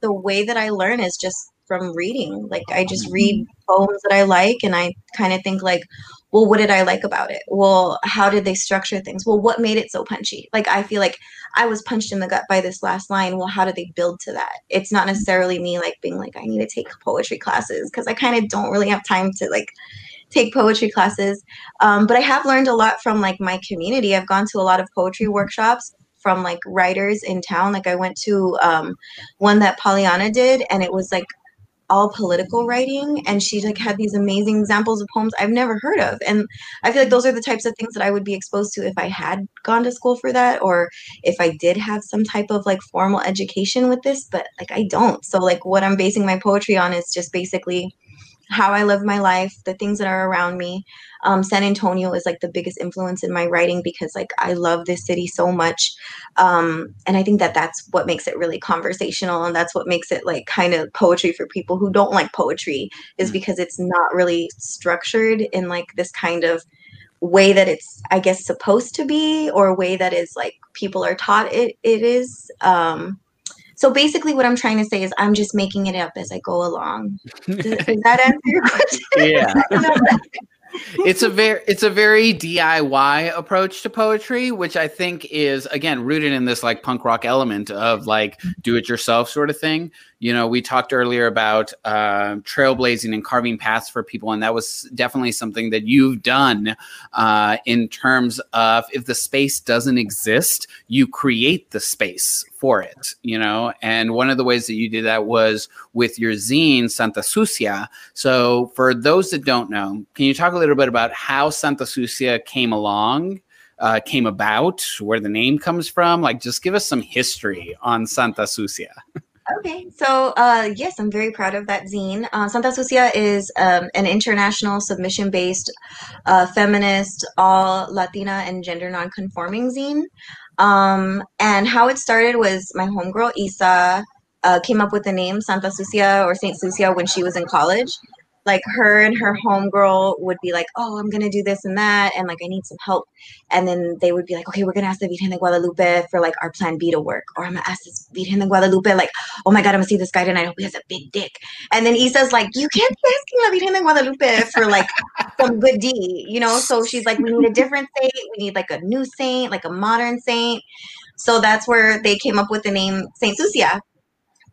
the way that i learn is just from reading. Like i just read mm-hmm. poems that i like and i kind of think like well what did i like about it? Well how did they structure things? Well what made it so punchy? Like i feel like i was punched in the gut by this last line well how did they build to that? It's not necessarily me like being like i need to take poetry classes because i kind of don't really have time to like take poetry classes. Um, but i have learned a lot from like my community. I've gone to a lot of poetry workshops from like writers in town. Like i went to um, one that pollyanna did and it was like all political writing and she like had these amazing examples of poems I've never heard of. And I feel like those are the types of things that I would be exposed to if I had gone to school for that or if I did have some type of like formal education with this but like I don't. So like what I'm basing my poetry on is just basically how I live my life, the things that are around me. Um, San Antonio is like the biggest influence in my writing because like I love this city so much, um, and I think that that's what makes it really conversational, and that's what makes it like kind of poetry for people who don't like poetry, is mm. because it's not really structured in like this kind of way that it's I guess supposed to be, or way that is like people are taught it it is. Um, so basically, what I'm trying to say is I'm just making it up as I go along. Does, does that answer your question? Yeah. it's a very it's a very DIY approach to poetry, which I think is again rooted in this like punk rock element of like do it yourself sort of thing. You know, we talked earlier about uh, trailblazing and carving paths for people, and that was definitely something that you've done uh, in terms of if the space doesn't exist, you create the space for it. You know, and one of the ways that you did that was with your zine Santa Sucia. So, for those that don't know, can you talk a little bit about how Santa Sucia came along? Uh, came about, where the name comes from. Like, just give us some history on Santa Sucia. Okay, so uh, yes, I'm very proud of that zine. Uh, Santa Sucia is um, an international submission based, uh, feminist, all Latina and gender non conforming zine. Um, and how it started was my homegirl Isa uh, came up with the name Santa Sucia or Saint Sucia when she was in college like her and her homegirl would be like, oh, I'm gonna do this and that, and like I need some help. And then they would be like, okay, we're gonna ask the Virgen de Guadalupe for like our plan B to work, or I'm gonna ask this Virgen de Guadalupe, like, oh my god, I'm gonna see this guy tonight. I hope he has a big dick. And then Isa's like, you can't be asking la Virgen de Guadalupe for like some good D, you know? So she's like, we need a different saint. We need like a new saint, like a modern saint. So that's where they came up with the name Saint Sucia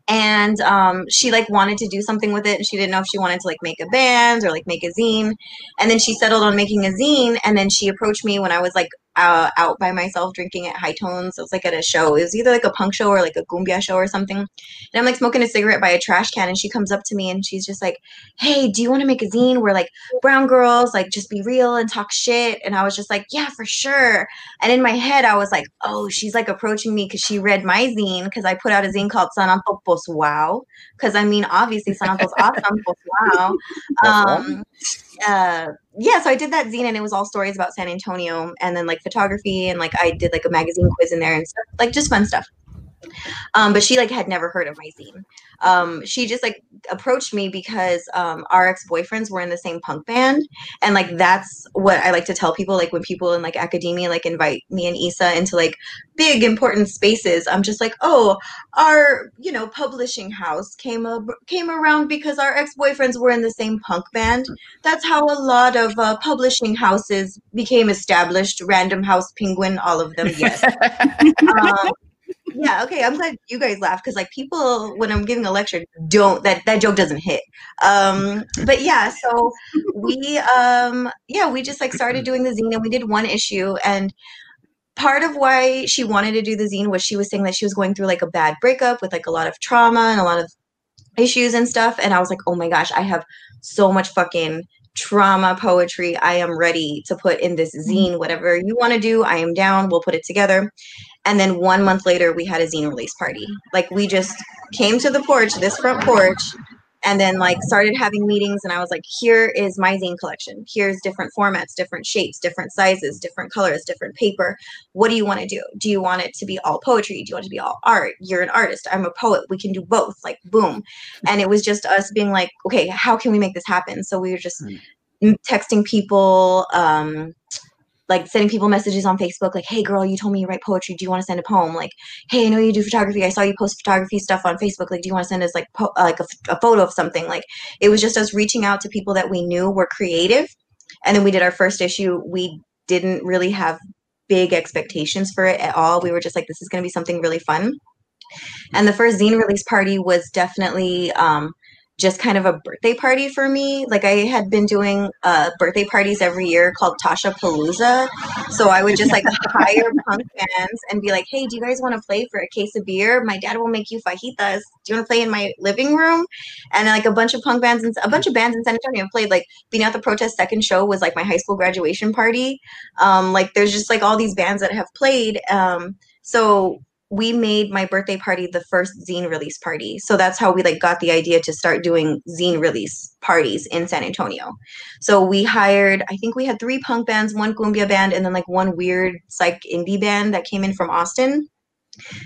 and um, she like wanted to do something with it and she didn't know if she wanted to like make a band or like make a zine. And then she settled on making a zine and then she approached me when i was like uh, out by myself drinking at Hi-Tones. It was like at a show. It was either like a punk show or like a cumbia show or something. And I'm like smoking a cigarette by a trash can, and she comes up to me and she's just like, "Hey, do you want to make a zine where like brown girls like just be real and talk shit?" And I was just like, "Yeah, for sure." And in my head, I was like, "Oh, she's like approaching me because she read my zine because I put out a zine called San Sananto Wow." Because I mean, obviously, San Sananto's awesome. Wow. Um, uh, yeah, so I did that zine and it was all stories about San Antonio and then like photography and like I did like a magazine quiz in there and stuff, like just fun stuff. Um, but she like had never heard of my zine. Um, she just like approached me because um, our ex-boyfriends were in the same punk band, and like that's what I like to tell people. Like when people in like academia like invite me and Isa into like big important spaces, I'm just like, oh, our you know publishing house came up came around because our ex-boyfriends were in the same punk band. That's how a lot of uh, publishing houses became established. Random House, Penguin, all of them. Yes. um, yeah okay i'm glad you guys laugh because like people when i'm giving a lecture don't that that joke doesn't hit. Um but yeah so we um yeah we just like started doing the zine and we did one issue and part of why she wanted to do the zine was she was saying that she was going through like a bad breakup with like a lot of trauma and a lot of issues and stuff and i was like oh my gosh i have so much fucking trauma poetry i am ready to put in this mm-hmm. zine whatever you want to do i am down we'll put it together and then one month later, we had a zine release party. Like we just came to the porch, this front porch, and then like started having meetings. And I was like, here is my zine collection. Here's different formats, different shapes, different sizes, different colors, different paper. What do you want to do? Do you want it to be all poetry? Do you want it to be all art? You're an artist. I'm a poet. We can do both. Like, boom. And it was just us being like, okay, how can we make this happen? So we were just mm. texting people. Um, like sending people messages on Facebook, like, hey girl, you told me you write poetry. Do you want to send a poem? Like, hey, I know you do photography. I saw you post photography stuff on Facebook. Like, do you want to send us like po- like a, a photo of something? Like, it was just us reaching out to people that we knew were creative. And then we did our first issue. We didn't really have big expectations for it at all. We were just like, this is going to be something really fun. And the first zine release party was definitely um, just kind of a birthday party for me. Like I had been doing uh, birthday parties every year called Tasha Palooza. So I would just like hire punk bands and be like, hey, do you guys want to play for a case of beer? My dad will make you fajitas. Do you want to play in my living room? And like a bunch of punk bands and a bunch of bands in San Antonio played. Like being at the protest second show was like my high school graduation party. Um, like there's just like all these bands that have played. Um, so we made my birthday party the first zine release party. So that's how we like got the idea to start doing zine release parties in San Antonio. So we hired, I think we had three punk bands, one cumbia band, and then like one weird psych indie band that came in from Austin.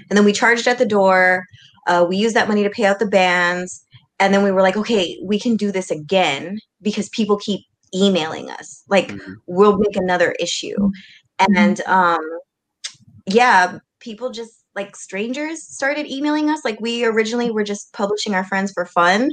And then we charged at the door. Uh, we used that money to pay out the bands. And then we were like, okay, we can do this again because people keep emailing us. Like, mm-hmm. we'll make another issue. Mm-hmm. And um, yeah, people just like strangers started emailing us. Like we originally were just publishing our friends for fun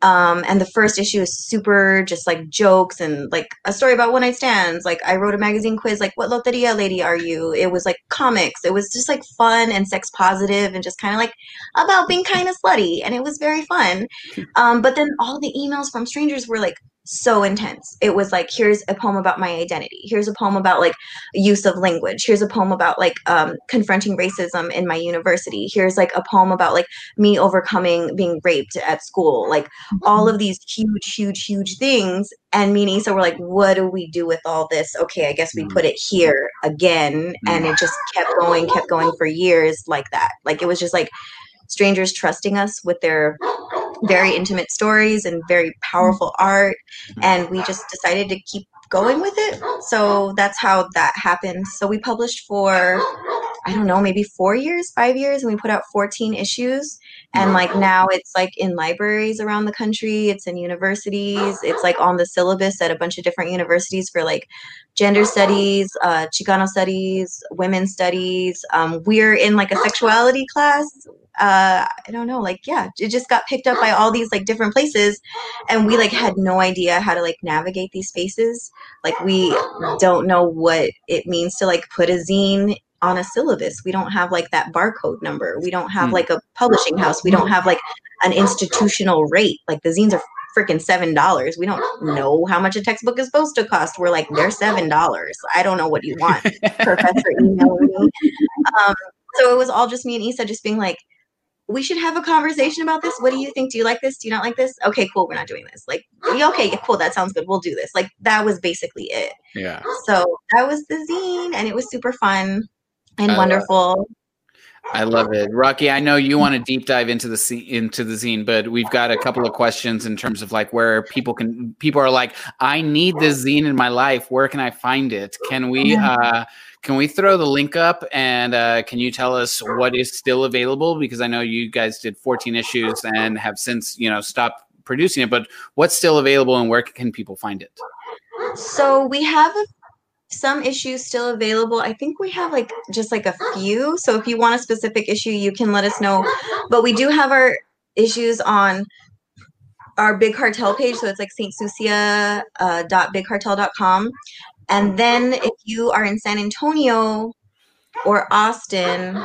um, and the first issue is super just like jokes and like a story about one night stands. Like i wrote a magazine quiz like what loteria lady are you? It was like comics. It was just like fun and sex positive and just kind of like about being kind of slutty and it was very fun. Um, but then all the emails from strangers were like so intense. It was like, here's a poem about my identity. Here's a poem about like use of language. Here's a poem about like um, confronting racism in my university. Here's like a poem about like me overcoming being raped at school. Like all mm-hmm. of these huge, huge, huge things. And me and Isa were like, what do we do with all this? Okay, I guess we put it here again. And it just kept going, kept going for years like that. Like it was just like strangers trusting us with their very intimate stories and very powerful art. And we just decided to keep going with it. So that's how that happened. So we published for, I don't know, maybe four years, five years, and we put out 14 issues. And like now it's like in libraries around the country, it's in universities, it's like on the syllabus at a bunch of different universities for like gender studies, uh, Chicano studies, women's studies. Um, we're in like a sexuality class uh i don't know like yeah it just got picked up by all these like different places and we like had no idea how to like navigate these spaces. Like we don't know what it means to like put a zine on a syllabus. We don't have like that barcode number. We don't have hmm. like a publishing house. We don't have like an institutional rate. Like the zines are freaking seven dollars. We don't know how much a textbook is supposed to cost. We're like they're seven dollars. I don't know what you want professor emailing me. Um, so it was all just me and Isa just being like, we should have a conversation about this. What do you think? Do you like this? Do you not like this? Okay, cool. We're not doing this. Like, okay, cool. That sounds good. We'll do this. Like, that was basically it. Yeah. So that was the zine, and it was super fun and I wonderful. I love it, Rocky. I know you want to deep dive into the scene, into the zine, but we've got a couple of questions in terms of like where people can people are like, I need this zine in my life. Where can I find it? Can we? uh can we throw the link up and uh, can you tell us what is still available? Because I know you guys did 14 issues and have since you know stopped producing it, but what's still available and where can people find it? So we have some issues still available. I think we have like just like a few. So if you want a specific issue, you can let us know. But we do have our issues on our big cartel page so it's like st sucia uh, and then if you are in San Antonio or Austin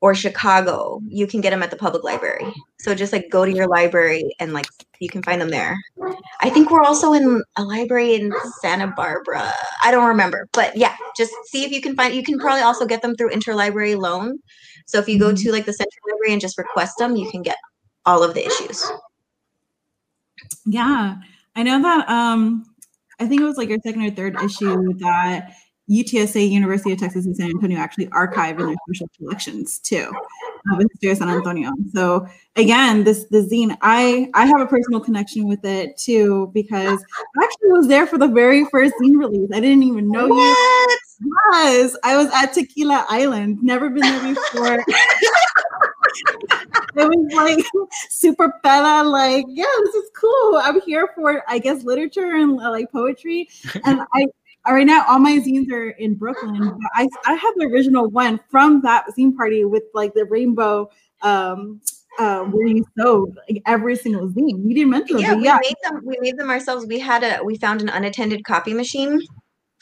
or Chicago, you can get them at the public library. So just like go to your library and like you can find them there. I think we're also in a library in Santa Barbara. I don't remember, but yeah, just see if you can find. You can probably also get them through interlibrary loan. So if you go mm-hmm. to like the central library and just request them, you can get all of the issues. Yeah, I know that um I think it was like your second or third issue that UTSA, University of Texas in San Antonio, actually archived in their special collections too, uh, with History of San Antonio. So again, this the zine, I I have a personal connection with it too because I actually was there for the very first zine release. I didn't even know what? you. Yes, I was at Tequila Island. Never been there before. it was like super fella, like, yeah, this is cool. I'm here for, I guess, literature and uh, like poetry. And I, right now, all my zines are in Brooklyn. But I, I have the original one from that zine party with like the rainbow um uh, where you sewed like every single zine. You didn't mention yeah, them. Yeah, we made them. We made them ourselves. We had a. We found an unattended copy machine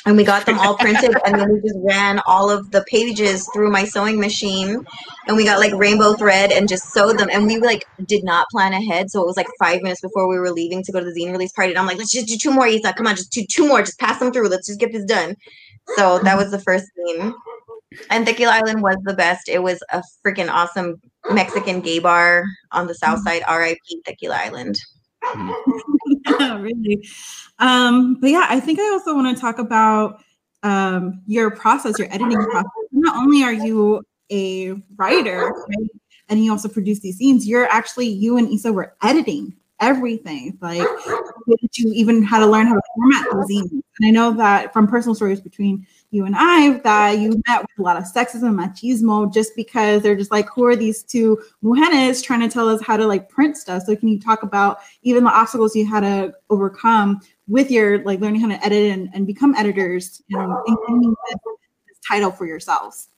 and we got them all printed and then we just ran all of the pages through my sewing machine and we got like rainbow thread and just sewed them. And we like did not plan ahead so it was like five minutes before we were leaving to go to the zine release party and i'm like let's just do two more isa come on just do two more. Just pass them through. Let's just get this done. So that was the first zine and Tequila Island was the best. It was a freaking awesome Mexican gay bar on the south side. RIP Tequila Island. Hmm. really. Um, but yeah, I think I also want to talk about um, your process, your editing process. Not only are you a writer, right? and you also produce these zines, you're actually you and Isa were editing everything. Like you even how to learn how to format the. And I know that from personal stories between you and I that you met with a lot of sexism machismo just because they're just like, who are these two mujeres trying to tell us how to like print stuff? So can you talk about even the obstacles you had to overcome with your like learning how to edit and, and become editors and, and this, title for yourselves?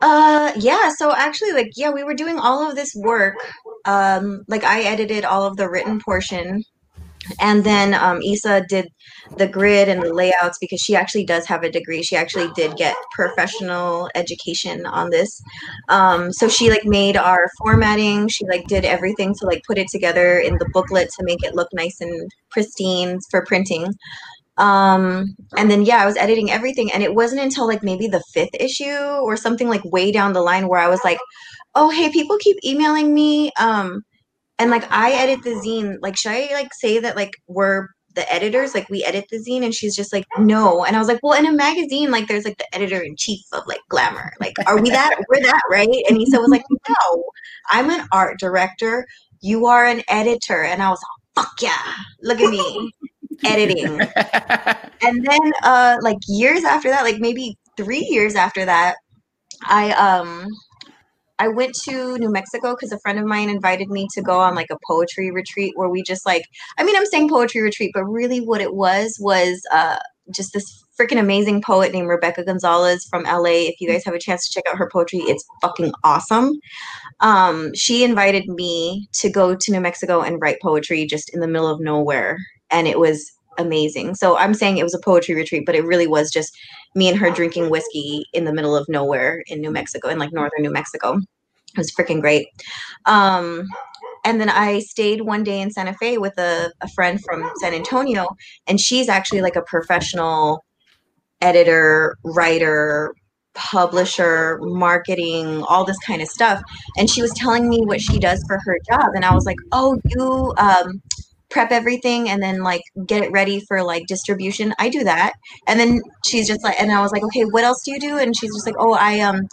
Uh yeah, so actually like yeah, we were doing all of this work. Um like I edited all of the written portion and then um, Isa did the grid and the layouts because she actually does have a degree. She actually did get professional education on this. Um, so she like made our formatting. She like did everything to like put it together in the booklet to make it look nice and pristine for printing. Um, and then yeah, I was editing everything, and it wasn't until like maybe the fifth issue or something like way down the line where I was like, "Oh, hey, people keep emailing me." Um, and like I edit the zine. Like, should I like say that like we're the editors, like we edit the zine, and she's just like, no. And I was like, well, in a magazine, like there's like the editor in chief of like Glamour. Like, are we that? We're that, right? And Isa was like, no, I'm an art director. You are an editor. And I was like, fuck yeah, look at me editing. and then uh like years after that, like maybe three years after that, I um I went to New Mexico because a friend of mine invited me to go on like a poetry retreat where we just like I mean I'm saying poetry retreat, but really what it was was uh just this freaking amazing poet named Rebecca Gonzalez from LA. If you guys have a chance to check out her poetry, it's fucking awesome. Um, she invited me to go to New Mexico and write poetry just in the middle of nowhere and it was amazing. So I'm saying it was a poetry retreat, but it really was just me and her drinking whiskey in the middle of nowhere in New Mexico, in like northern New Mexico. It was freaking great. Um, and then I stayed one day in Santa Fe with a, a friend from San Antonio, and she's actually like a professional editor, writer, publisher, marketing, all this kind of stuff. And she was telling me what she does for her job. And I was like, oh, you um, prep everything and then like get it ready for like distribution. I do that. And then she's just like, and I was like, okay, what else do you do? And she's just like, oh, I um,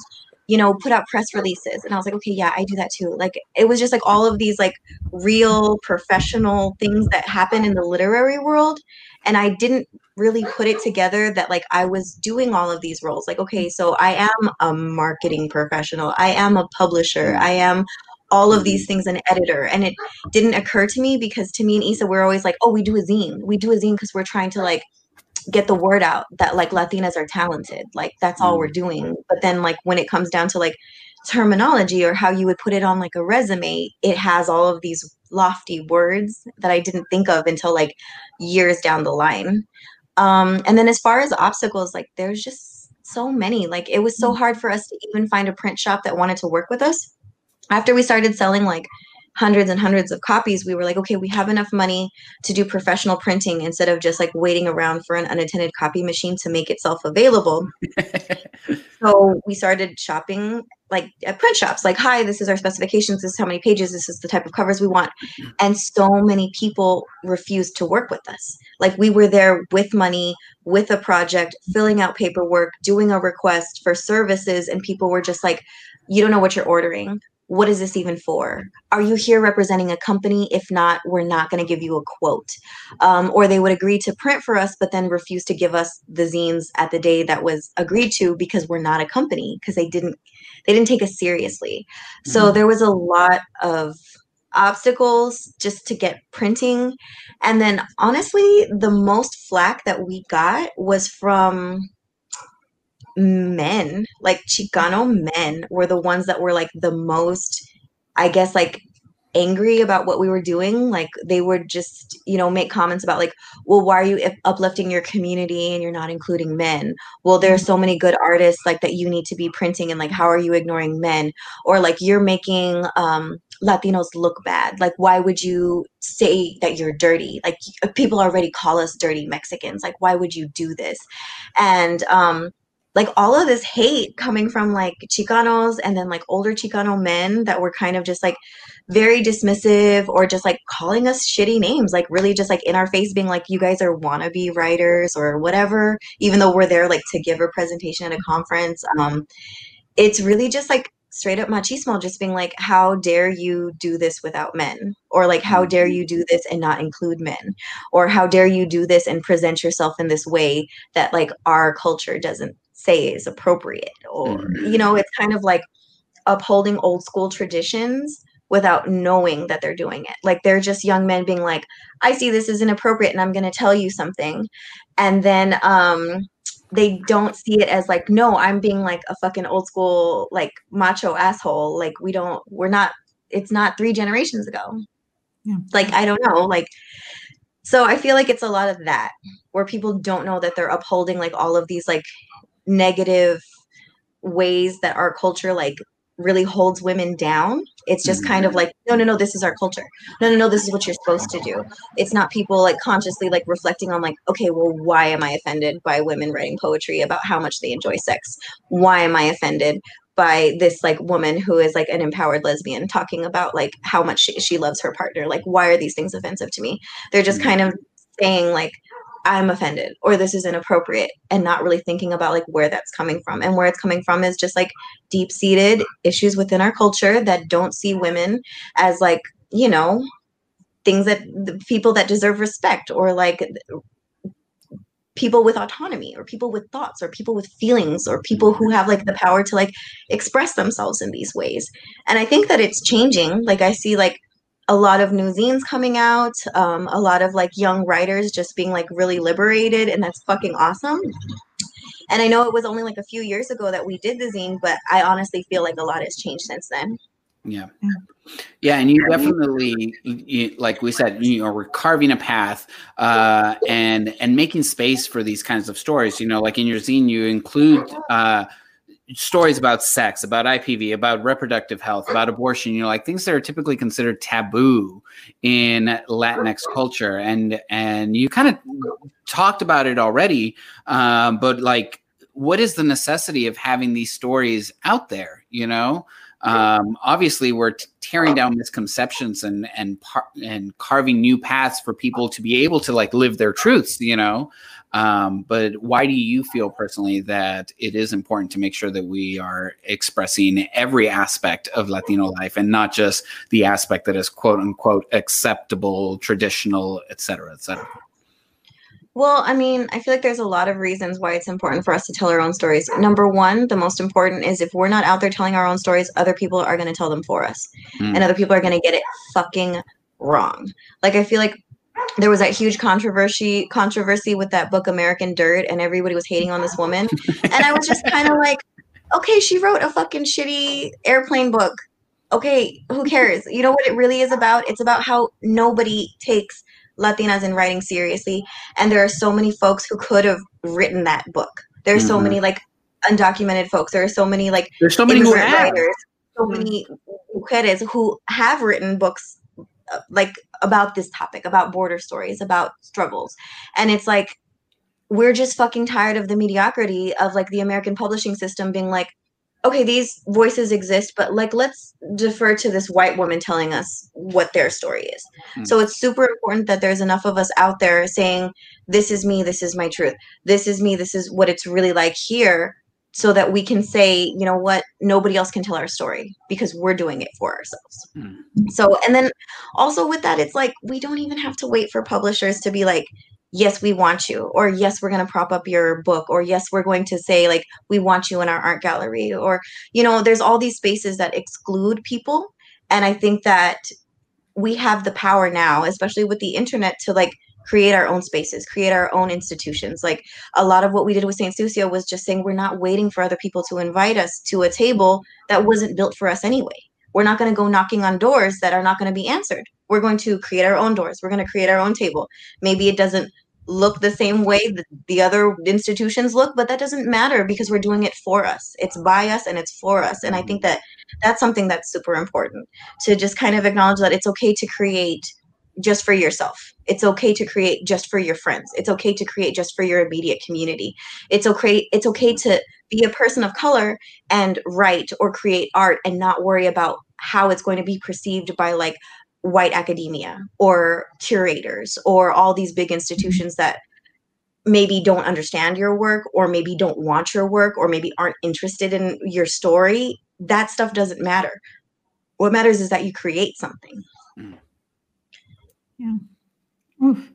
you know, put out press releases. And I was like, okay, yeah, I do that too. Like it was just like all of these like real professional things that happen in the literary world. And I didn't really put it together that like I was doing all of these roles. Like, okay, so I am a marketing professional. I am a publisher. I am all of these things an editor and it didn't occur to me because to me and Isa we're always like oh we do a zine. We do a zine because we're trying to like get the word out that like Latinas are talented. Like that's all we're mm. doing. But then like when it comes down to like terminology or how you would put it on like a resume it has all of these lofty words that I didn't think of until like years down the line. Um and then as far as obstacles like there's just so many. Like it was so mm. hard for us to even find a print shop that wanted to work with us after we started selling like hundreds and hundreds of copies, we were like, okay, we have enough money to do professional printing instead of just like waiting around for an unattended copy machine to make itself available. so we started shopping like at print shops, like, hi, this is our specifications, this is how many pages, this is the type of covers we want. Mm-hmm. And so many people refused to work with us. Like we were there with money, with a project, mm-hmm. filling out paperwork, doing a request for services, and people were just like, you don't know what you're ordering what is this even for? Are you here representing a company? If not, we're not going to give you a quote. Um, or they would agree to print for us, but then refuse to give us the zines at the day that was agreed to because we're not a company because they didn't they didn't take us seriously. Mm-hmm. So there was a lot of obstacles just to get printing. And then honestly, the most flack that we got was from men, like Chicano men, were the ones that were like the most, I guess, like angry about what we were doing. Like they would just, you know, make comments about like, well, why are you uplifting your community and you're not including men? Well, there are so many good artists like that you need to be printing and like, how are you ignoring men? Or like you're making um Latinos look bad. Like, why would you say that you're dirty? Like, people already call us dirty Mexicans. Like, why would you do this? And um, like all of this hate coming from like Chicanos and then like older Chicano men that were kind of just like very dismissive or just like calling us shitty names, like really just like in our face being like, you guys are wannabe writers or whatever, even though we're there like to give a presentation at a conference. Um, it's really just like straight up machismo just being like how dare you do this without men? Or like how dare you do this and not include men? Or how dare you do this and present yourself in this way that like our culture doesn't say is appropriate or you know it's kind of like upholding old school traditions without knowing that they're doing it. Like they're just young men being like i see this is inappropriate and i'm going to tell you something. And then um they don't see it as like no i'm being like a fucking old school like macho asshole. Like we don't we're not it's not three generations ago. Yeah. like i don't know like so i feel like it's a lot of that where people don't know that they're upholding like all of these like negative ways that our culture like really holds women down. It's just mm-hmm. kind of like no no no this is our culture. No no no this is what you're supposed to do. It's not people like consciously like reflecting on like okay well why am i offended by women writing poetry about how much they enjoy sex? Why am i offended by this like woman who is like an empowered lesbian talking about like how much she, she loves her partner? Like why are these things offensive to me? They're just mm-hmm. kind of saying like i'm offended or this is inappropriate and not really thinking about like where that's coming from. And where it's coming from is just like deep seated issues within our culture that don't see women as like you know things that the people that deserve respect or like people with autonomy or people with thoughts or people with feelings or people who have like the power to like express themselves in these ways. And i think that it's changing. Like i see like a lot of new zines coming out um, a lot of like young writers just being like really liberated and that's fucking awesome and i know it was only like a few years ago that we did the zine but i honestly feel like a lot has changed since then Yeah. Yeah. And you definitely, you, like we said, you know, we're carving a path uh, and and making space for these kinds of stories. You know, like in your zine, you include uh, stories about sex, about IPV, about reproductive health, about abortion. You know, like things that are typically considered taboo in Latinx culture. And and you kind of talked about it already, um, but like, what is the necessity of having these stories out there? You know um, obviously we're t- tearing down misconceptions and and par- and carving new paths for people to be able to like live their truths you know um, but why do you feel personally that it is important to make sure that we are expressing every aspect of latino life and not just the aspect that is quote unquote acceptable traditional et cetera et cetera Well, I mean, I feel like there's a lot of reasons why it's important for us to tell our own stories. Number one, the most important is if we're not out there telling our own stories, other people are going to tell them for us. Mm. And other people are going to get it fucking wrong. Like, I feel like there was that huge controversy controversy with that book American Dirt and everybody was hating on this woman. and I was just kind of like, okay, she wrote a fucking shitty airplane book. Okay, who cares? You know what it really is about? It's about how nobody takes Latinas in writing seriously. And there are so many folks who could have written that book. There are so mm-hmm. many like undocumented folks. There are so many like there's so many who immigrant have. writers, so mm-hmm. many mujeres who have written books like about this topic, about border stories, about struggles. And it's like we're just fucking tired of the mediocrity of like the American publishing system being like, okay, these voices exist, but like let's defer to this white woman telling us what their story is. Mm. So it's super important that there's enough of us out there saying, this is me, this is my truth, this is me, this is what it's really like here, so that we can say, you know what, nobody else can tell our story because we're doing it for ourselves. Mm. So, and then also with that, it's like we don't even have to wait for publishers to be like, yes, we want you, or yes, we're going to prop up your book, or yes, we're going to say, like, we want you in our art gallery, or, you know, there's all these spaces that exclude people. And I think that we have the power now, especially with the internet, to like create our own spaces, create our own institutions. Like a lot of what we did with St. Sucia was just saying we're not waiting for other people to invite us to a table that wasn't built for us anyway. We're not going to go knocking on doors that are not going to be answered. We're going to create our own doors. We're going to create our own table. Maybe it doesn't look the same way that the other institutions look, but that doesn't matter because we're doing it for us. It's by us and it's for us. And I think that that's something that's super important to just kind of acknowledge that it's okay to create just for yourself. It's okay to create just for your friends. It's okay to create just for your immediate community. It's okay it's okay to be a person of color and write or create art and not worry about how it's going to be perceived by like white academia or curators or all these big institutions mm-hmm. that maybe don't understand your work or maybe don't want your work or maybe aren't interested in your story that stuff doesn't matter what matters is that you create something mm. Yeah. Oof.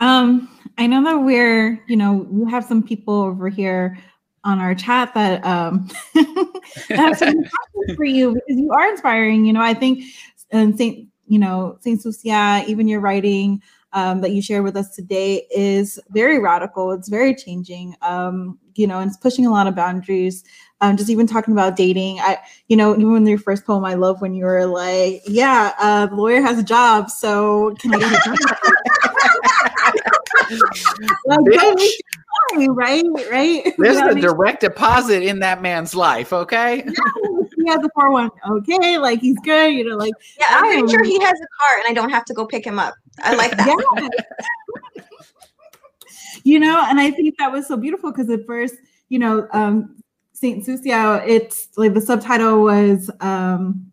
Um, I know that we're, you know, we have some people over here on our chat that um that have some questions for you because you are inspiring. You know, I think and Saint, you know, Saint Sucia, even your writing um, that you shared with us today is very radical. It's very changing. Um, you know, and it's pushing a lot of boundaries. Um, just even talking about dating. I, you know, even in your first poem, I love when you were like, "Yeah, uh, the lawyer has a job, so can I get a job?" like, Bitch. right, right. There's You know, a direct deposit in that man's life, okay? he has a four one. Okay, like he's good. You know, like yeah i'm pretty sure he has a car and i don't have to go pick him up i like that Yeah. you know, and I think that was so beautiful because at first, you know, um, St. Sucia, it's like the subtitle was um,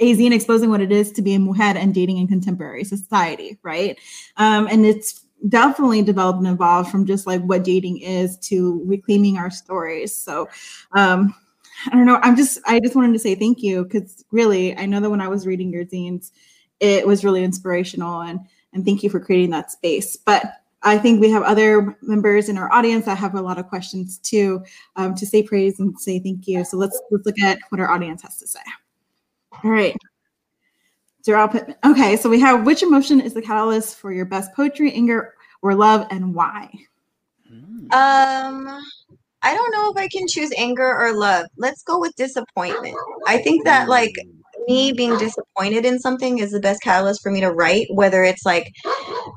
a zine exposing what it is to be a mujer and dating in contemporary society, right? Um, and it's definitely developed and evolved from just like what dating is to reclaiming our stories. So, um, I don't know. I'm just, I just wanted to say thank you because really, I know that when I was reading your zines, it was really inspirational and and thank you for creating that space. But I think we have other members in our audience that have a lot of questions too, um, to say praise and say thank you. So let's let's look at what our audience has to say. All right. Gerald Pittman. Okay, so we have which emotion is the catalyst for your best poetry, anger, or love, and why? Um, I don't know if I can choose anger or love. Let's go with disappointment. I think that like me being disappointed in something is the best catalyst for me to write, whether it's like,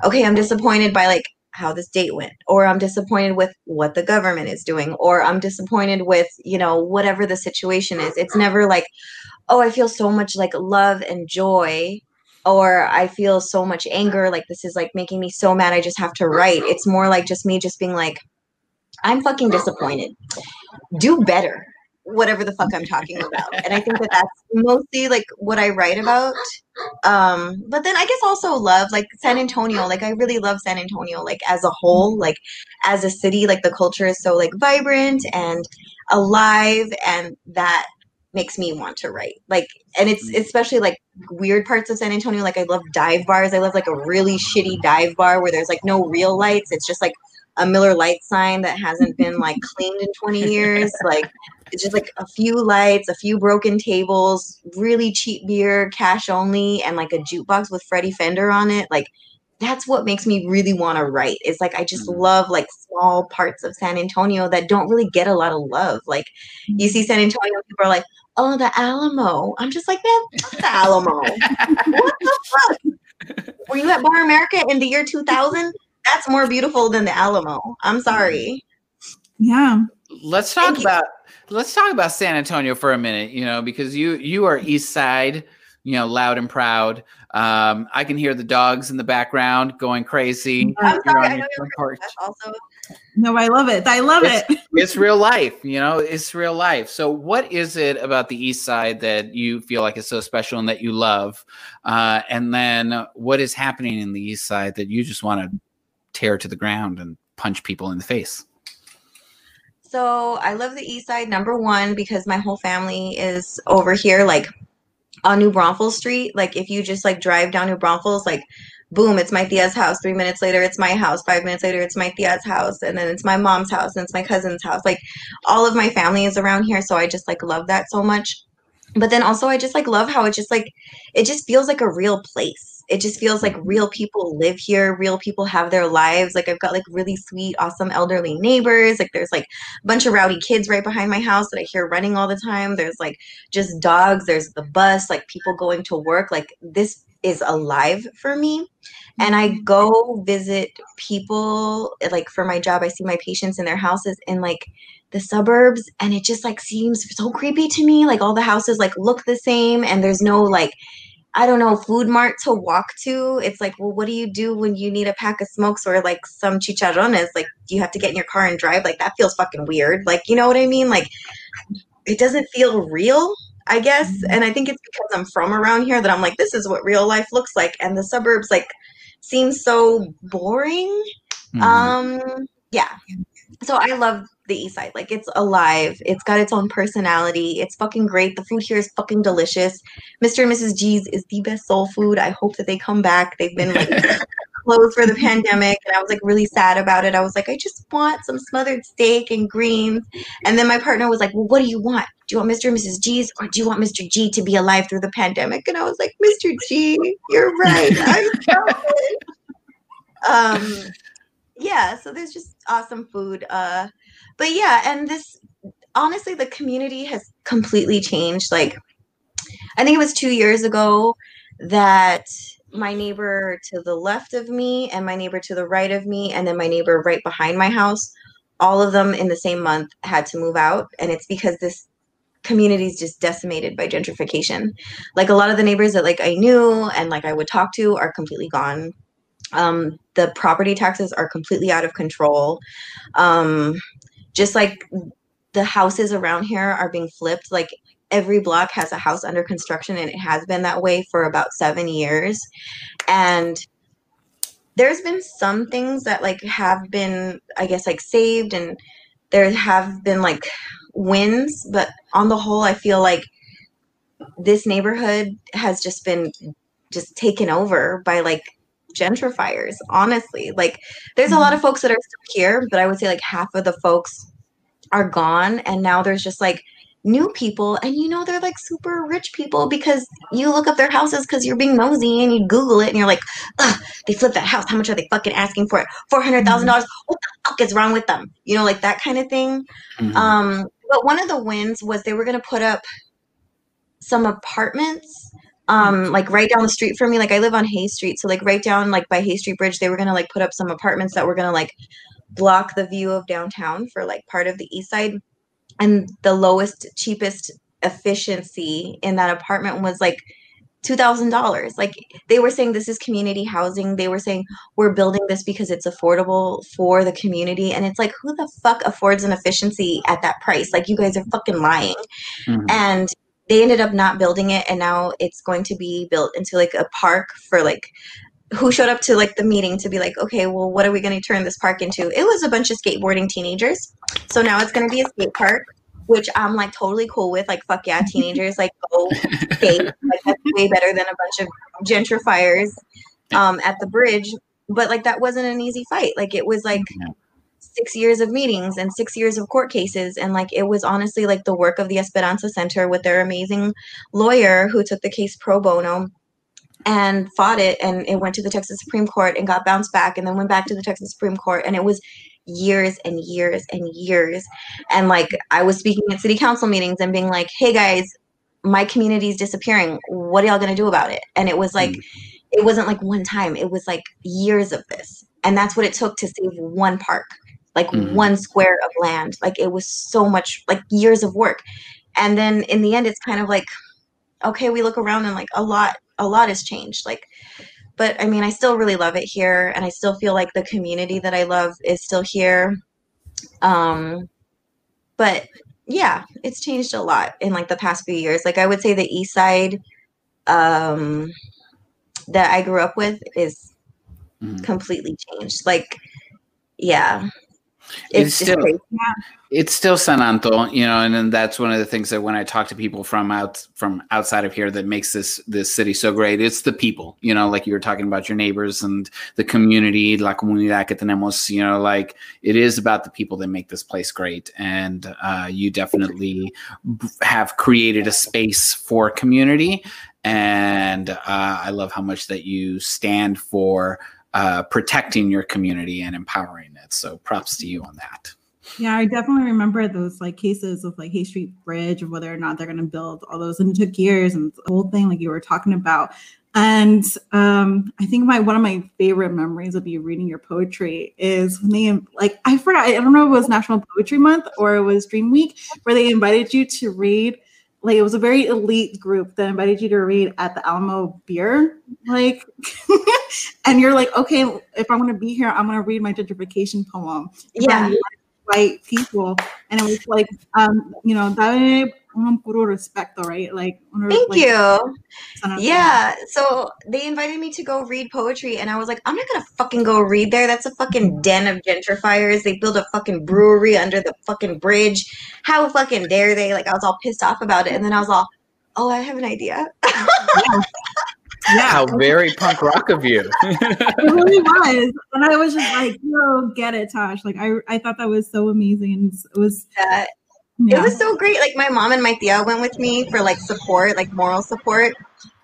okay, I'm disappointed by like how this date went, or I'm disappointed with what the government is doing, or I'm disappointed with, you know, whatever the situation is. It's never like, oh, I feel so much like love and joy or I feel so much anger, like this is like making me so mad I just have to write. It's more like just me just being like, I'm fucking disappointed. Do better, whatever the fuck I'm talking about. And I think that that's mostly like what I write about. Um, but then I guess also love like San Antonio. Like I really love San Antonio, like as a whole, mm-hmm. like as a city, like the culture is so like vibrant and alive, and that makes me want to write. Like, and it's mm-hmm. especially like weird parts of San Antonio. Like I love dive bars. I love like a really shitty mm-hmm. dive bar where there's like no real lights. It's just like a Miller Lite sign that hasn't been like cleaned in 20 years. Like it's just like a few lights, a few broken tables, really cheap beer, cash only, and like a jukebox with Freddie Fender on it. Like that's what makes me really want to write. It's like I just Mhm. love like small parts of San Antonio that don't really get a lot of love. Like you see San Antonio, people are like, "Oh, the Alamo." I'm just like, man, fuck the Alamo. what the fuck? Were you at Bar America in the year 2000? That's more beautiful than the Alamo. I'm sorry. Yeah. let's talk Thank you. About let's talk about San Antonio for a minute, you know, because you you are East Side, you know, loud and proud. Um, I can hear the dogs in the background going crazy. I'm sorry. I know you're porch. Also No, I love it. I love It's- it. It's real life, you know, it's real life. So, what is it about the East Side that you feel like is so special and that you love? Uh, and then, what is happening in the East Side that you just want to tear to the ground and punch people in the face? So I love the East Side number one because my whole family is over here, like on New Braunfels Street. Like if you just like drive down New Braunfels, like boom, it's my tia's house. Three minutes later, it's my house. Five minutes later, it's my tia's house, and then it's my mom's house, and it's my cousin's house. Like all of my family is around here, so I just like love that so much. But then also, I just like love how it just like it just feels like a real place. It just feels like real people live here. Real people have their lives. Like I've got like really sweet, awesome elderly neighbors. Like there's like a bunch of rowdy kids right behind my house that I hear running all the time. There's like just dogs, there's the bus, like people going to work. Like this is alive for me. And I mm-hmm. go visit people like for my job. I see my patients in their houses in like the suburbs and it just like seems so creepy to me. Like all the houses like look the same and there's no like I don't know, food mart to walk to. It's like, well, what do you do when you need a pack of smokes or like some chicharrones? Like, do you have to get in your car and drive? Like, that feels fucking weird. Like, you know what I mean? Like, it doesn't feel real, I guess. And I think it's because I'm from around here that I'm like, this is what real life looks like. And the suburbs, like, seem so boring. Mhm. Um, yeah. So I love the East Side. Like it's alive. It's got its own personality. It's fucking great. The food here is fucking delicious. Mr. and Mrs. G's is the best soul food. I hope that they come back. They've been like closed for the pandemic and I was like really sad about it. I was like, I just want some smothered steak and greens. And then my partner was like, Well, what do you want? Do you want Mr. and Mrs. G's or do you want Mr. G to be alive through the pandemic? And I was like, Mr. G, you're right. I'm um yeah, so there's just awesome food. Uh but yeah, and this honestly the community has completely changed. Like I think it was two years ago that my neighbor to the left of me and my neighbor to the right of me and then my neighbor right behind my house all of them in the same month had to move out. And it's because this community is just decimated by gentrification. Like a lot of the neighbors that like i knew and like i would talk to are completely gone. Um, the property taxes are completely out of control. Um, just like the houses around here are being flipped. Like every block has a house under construction and it has been that way for about seven years. And there's been some things that like have been i guess like saved and there have been like wins. But on the whole i feel like this neighborhood has just been just taken over by like gentrifiers honestly. Like there's a lot of folks that are still here but i would say like half of the folks are gone and now there's just like new people and you know they're like super rich people because you look up their houses because you're being nosy and you google it and you're like Ugh, they flipped that house. How much are they fucking asking for it? $400000? What the fuck is wrong with them? You know like that kind of thing. Mhm. um but one of the wins was they were going to put up some apartments um like right down the street from me like i live on hay street so like right down like by hay street bridge they were to like put up some apartments that were to like block the view of downtown for like part of the east side. And the lowest cheapest efficiency in that apartment was like $2000 like they were saying this is community housing. They were saying we're building this because it's affordable for the community. And it's like who the fuck affords an efficiency at that price? Like you guys are fucking lying. Mhm. and they ended up not building it and now it's going to be built into like a park for like who showed up to like the meeting to be like okay well what are we going to turn this park into? It was a bunch of skateboarding teenagers. So now it's going to be a skate park which i'm like totally cool with like fuck yeah teenagers like go skate. Like that's way better than a bunch of gentrifiers um at the bridge. But like that wasn't an easy fight. Like it was like. Six years of meetings and six years of court cases. And like it was honestly like the work of the esperanza center with their amazing lawyer who took the case pro bono and fought it. And it went to the texas supreme court and got bounced back and then went back to the texas supreme court. And it was years and years and years. And like i was speaking at city council meetings and being like hey guys my community is disappearing. What are y'all going to do about it? And it was like Mm. it wasn't like one time. It was like years of this. And that's what it took to save one park like Mhm. one square of land. Like it was so much like years of work. And then in the end it's kind of like okay we look around and like a lot a lot has changed. Like but i mean i still really love it here and i still feel like the community that i love is still here. Um but yeah it's changed a lot in like the past few years. Like i would say the east side um that i grew up with is Mhm. completely changed. Like yeah It's it's, still- crazy. it's still San Anto, you know, and then that's one of the things that when I talk to people from out from outside of here that makes this this city so great. It's the people, you know, like you were talking about your neighbors and the community, la comunidad que tenemos, you know, like it is about the people that make this place great. And uh, you definitely have created a space for community. And uh, I love how much that you stand for uh, protecting your community and empowering it. So props to you on that. Yeah, I definitely remember those like cases of like Hay Street Bridge of whether or not they're going to build all those, and it took years and the whole thing, like you were talking about. And um, I think my one of my favorite memories of you reading your poetry is when they like I forgot I don't know if it was National Poetry Month or it was Dream Week where they invited you to read. Like it was a very elite group. That invited you to read at the Alamo Beer, like, and you're like, okay, if I'm to be here, I'm going to read my gentrification poem. Yeah. white people and it was like um you know dame un puro respeto, right? Like, Thank like, you. son of- Yeah. So they invited me to go read poetry, and I was like, I'm not gonna fucking go read there. That's a fucking den of gentrifiers. They build a fucking brewery under the fucking bridge. How fucking dare they? Like, I was all pissed off about it, and then I was all, oh, I have an idea. yeah, How very punk rock of you. it really was. And I was just like, yo, get it, Tosh. Like, I, I thought that was so amazing. And it was, That yeah. It was so great. Like my mom and my tia went with me for like support, like moral support.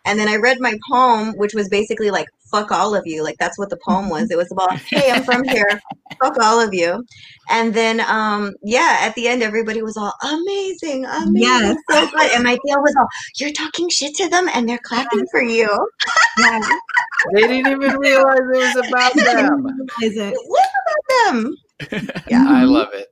And then I read my poem, which was basically like "fuck all of you." Like that's what the poem was. It was about, "Hey, I'm from here. Fuck all of you." And then, um, yeah, at the end, everybody was all amazing, amazing, Yes. so good. And my tia was all, "You're talking shit to them, and they're clapping for you." yeah. they didn't even realize it was about them. Is it? It was about them. Yeah, I love it.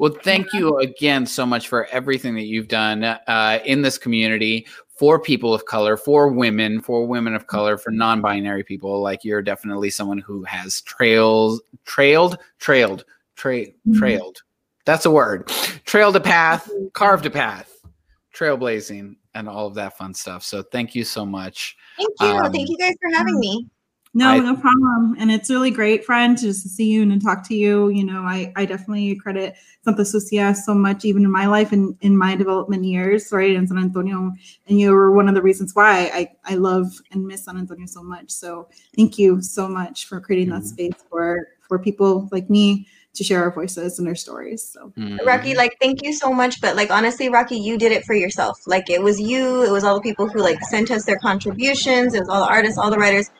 Well, thank you again so much for everything that you've done uh, in this community for people of color, for women, for women of color, for non-binary people. Like you're definitely someone who has trails, trailed, trailed, tra- Mhm. trailed. That's a word. Trailed a path, carved a path, trailblazing, and all of that fun stuff. So thank you so much. Thank you. Um, Thank you guys for having me. No, I- no problem. And it's really great, friend, to just see you and to talk to you. You know, I, I definitely credit Santa Sucia so much, even in my life and in my development years, right, in San Antonio. And you were one of the reasons why I, I love and miss San Antonio so much. So thank you so much for creating that Mhm. space for for people like me to share our voices and our stories. So Mhm. Rocky, like, thank you so much. But like, honestly, Rocky, you did it for yourself. Like, it was you. It was all the people who like sent us their contributions. It was all the artists, all the writers.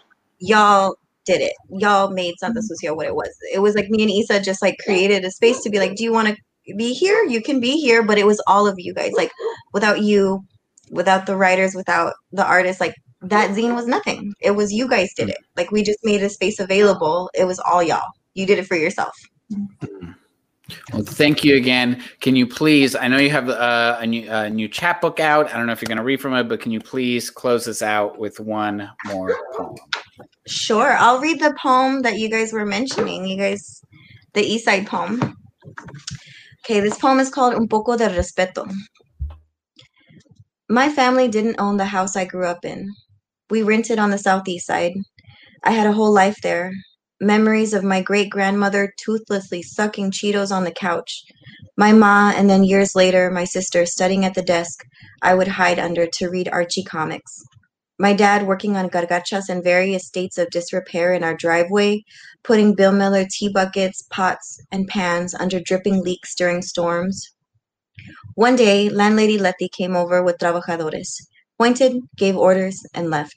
Y'all did it. Y'all made Santa mm-hmm. Sucia what it was. It was like me and Isa just like created a space to be like, do you want to be here? You can be here. But it was all of you guys. Like, without you, without the writers, without the artists, like that zine was nothing. It was you guys did mm. it. Like, we just made a space available. It was all y'all. You did it for yourself. Mm. Mm. Well, thank you again. Can you please? I know you have uh, a new a new chapbook out. I don't know if you're going to read from it, but can you please close this out with one more poem? Sure. I'll read the poem that you guys were mentioning. You guys, the East Side poem. Okay, this poem is called Un poco de respeto. My family didn't own the house I grew up in. We rented on the southeast side. I had a whole life there. Memories of my great grandmother toothlessly sucking Cheetos on the couch. My ma, and then years later, my sister studying at the desk I would hide under to read Archie comics. My dad working on carcachas in various states of disrepair in our driveway, putting Bill Miller tea buckets, pots, and pans under dripping leaks during storms. One day, landlady Letty came over with trabajadores, pointed, gave orders, and left.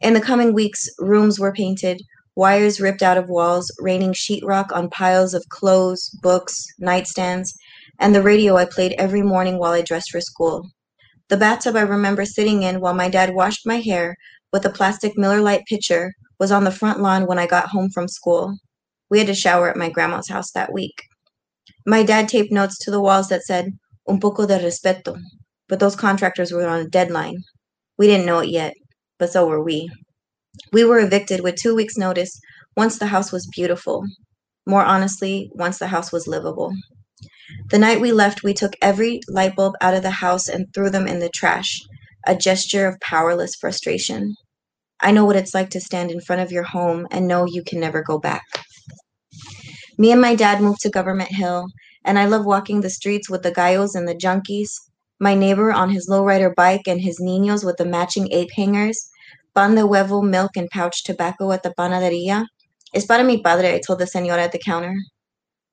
In the coming weeks, rooms were painted, wires ripped out of walls, raining sheetrock on piles of clothes, books, nightstands, and the radio I played every morning while I dressed for school. The bathtub I remember sitting in while my dad washed my hair with a plastic Miller Lite pitcher was on the front lawn when I got home from school. We had to shower at my grandma's house that week. My dad taped notes to the walls that said, Un poco de respeto, but those contractors were on a deadline. We didn't know it yet, but so were we. We were evicted with two weeks' notice once the house was beautiful. More honestly, once the house was livable. The night we left, we took every light bulb out of the house and threw them in the trash, a gesture of powerless frustration. I know what it's like to stand in front of your home and know you can never go back. Me and my dad moved to Government Hill, and I love walking the streets with the gallos and the junkies. My neighbor on his lowrider bike and his niños with the matching ape hangers. Pan de huevo, milk, and pouch tobacco at the panaderia. Es para mi padre, I told the senora at the counter.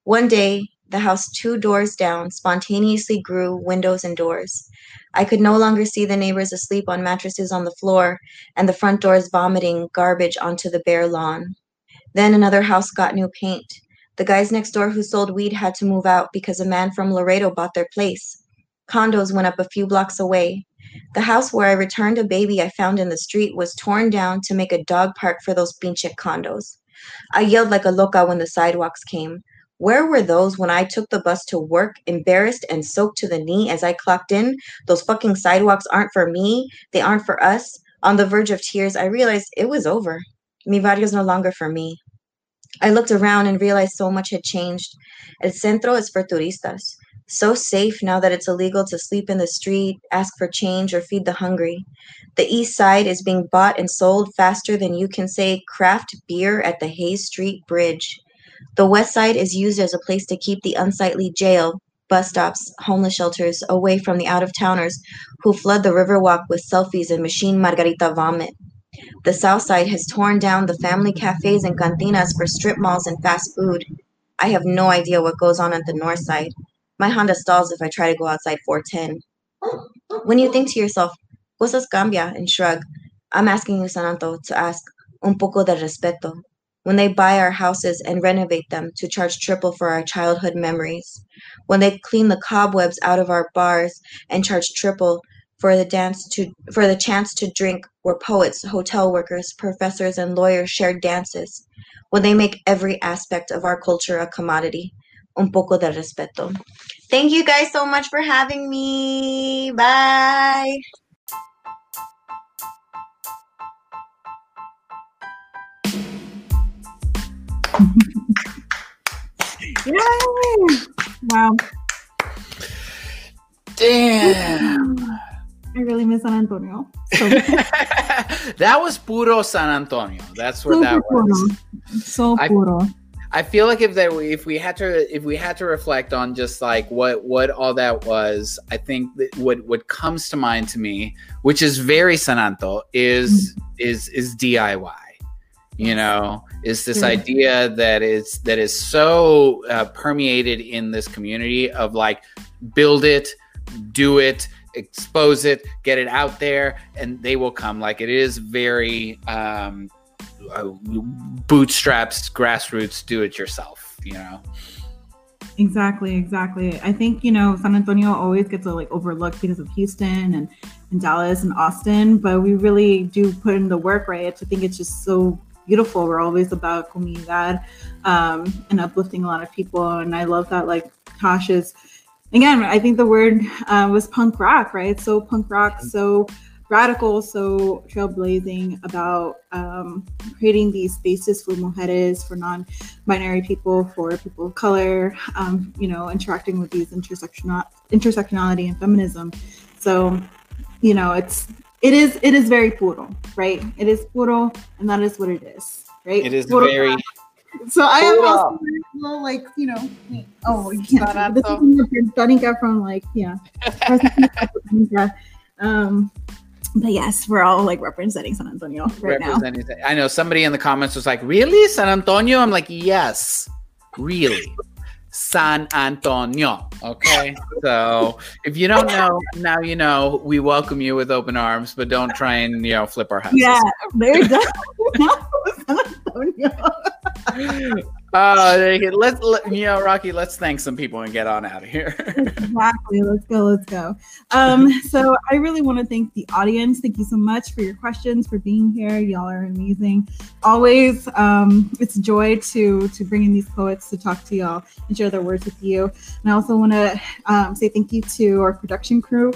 One day, the house two doors down spontaneously grew windows and doors. I could no longer see the neighbors asleep on mattresses on the floor and the front doors vomiting garbage onto the bare lawn. Then another house got new paint. The guys next door who sold weed had to move out because a man from Laredo bought their place. Condos went up a few blocks away. The house where I returned a baby I found in the street was torn down to make a dog park for those pinche condos. I yelled like a loca when the sidewalks came. Where were those when I took the bus to work, embarrassed and soaked to the knee as I clocked in? Those fucking sidewalks aren't for me. They aren't for us. On the verge of tears, I realized it was over. Mi barrio's no longer for me. I looked around and realized so much had changed. El centro is for turistas. So safe now that it's illegal to sleep in the street, ask for change, or feed the hungry. The east side is being bought and sold faster than you can say craft beer at the Hays Street Bridge. The west side is used as a place to keep the unsightly jail, bus stops, homeless shelters away from the out of towners who flood the Riverwalk with selfies and machine margarita vomit. The south side has torn down the family cafes and cantinas for strip malls and fast food. I have no idea what goes on at the north side. My Honda stalls if I try to go outside 410. When you think to yourself, cosas cambia, and shrug, I'm asking you, San Anto, to ask un poco de respeto. When they buy our houses and renovate them to charge triple for our childhood memories. When they clean the cobwebs out of our bars and charge triple for the dance to for the chance to drink where poets, hotel workers, professors, and lawyers shared dances. When they make every aspect of our culture a commodity. Un poco de respeto. Thank you guys so much for having me. Bye. Yay! Wow. Damn. I really miss San Antonio. So that was puro San Antonio. That's what that super was. puro. So I- puro. I feel like if there if we had to if we had to reflect on just like what what all that was, I think that what what comes to mind to me, which is very San Anto, is is is DIY. You know, is this Yeah. idea that is that is so uh, permeated in this community of like build it, do it, expose it, get it out there, and they will come. Like it is very um, bootstraps, grassroots, do it yourself. You know. Exactly, exactly. I think you know San Antonio always gets uh, like overlooked because of Houston and, and Dallas and Austin, but we really do put in the work, right? I think it's just so beautiful. We're always about comunidad um, and uplifting a lot of people, and I love that. Like Tosh is, again, I think the word uh, was punk rock, right? So punk rock, so radical, so trailblazing about um, creating these spaces for mujeres, for non-binary people, for people of color, um, you know, interacting with these intersectional intersectionality and feminism. So, you know, it's it is it is very puro, right? It is puro, and that is what it is, right? It is Puro. very So I am also little like you know, oh you can't. This is Danica from like yeah. Um, but yes, we're all like representing San Antonio right now. representing. I know somebody in the comments was like, "Really, San Antonio?" I'm like, "Yes, really, San Antonio." Okay, so if you don't know, now you know. We welcome you with open arms, but don't try and you know flip our houses. Yeah, there definitely San Antonio. Go. let's let, you know, Rocky. Let's thank some people and get on out of here. exactly. Let's go. Let's go. Um, so I really want to thank the audience. Thank you so much for your questions, for being here. Y'all are amazing. Always, um, it's a joy to to bring in these poets to talk to y'all and share their words with you. And I also want to um, say thank you to our production crew.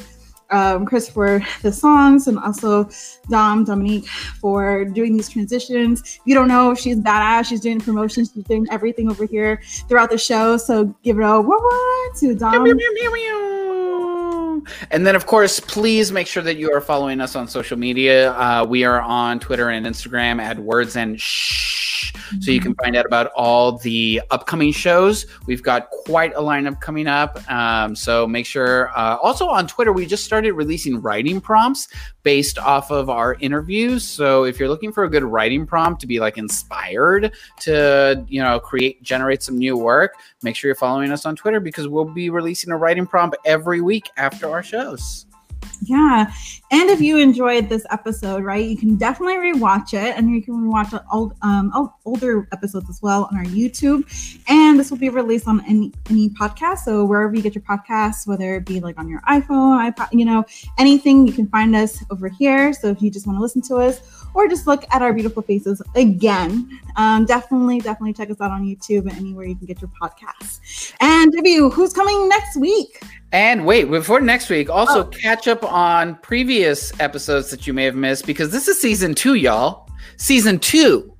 Um, Chris for the songs and also Dom Dominique for doing these transitions. If you don't know, she's badass. She's doing promotions. She's doing everything over here throughout the show. So give it a what to Dom. And then, of course, please make sure that you are following us on social media. Uh, we are on Twitter and Instagram at Words and Shit, so you can find out about all the upcoming shows. We've got quite a lineup coming up. Um, so make sure. Uh, also on Twitter, we just started releasing writing prompts based off of our interviews. So if you're looking for a good writing prompt to be like inspired to, you know, create, generate some new work, make sure you're following us on Twitter because we'll be releasing a writing prompt every week after our shows. Yeah. And if you enjoyed this episode, right, you can definitely rewatch it and you can rewatch old, um, old, older episodes as well on our YouTube. And this will be released on any, any podcast. So wherever you get your podcasts, whether it be like on your iPhone, iPod, you know, anything, you can find us over here. So if you just want to listen to us or just look at our beautiful faces again, um, definitely, definitely check us out on YouTube and anywhere you can get your podcasts. And W, who's coming next week? And wait, before next week, also catch up on previous episodes that you may have missed because this is season two, y'all. Season two.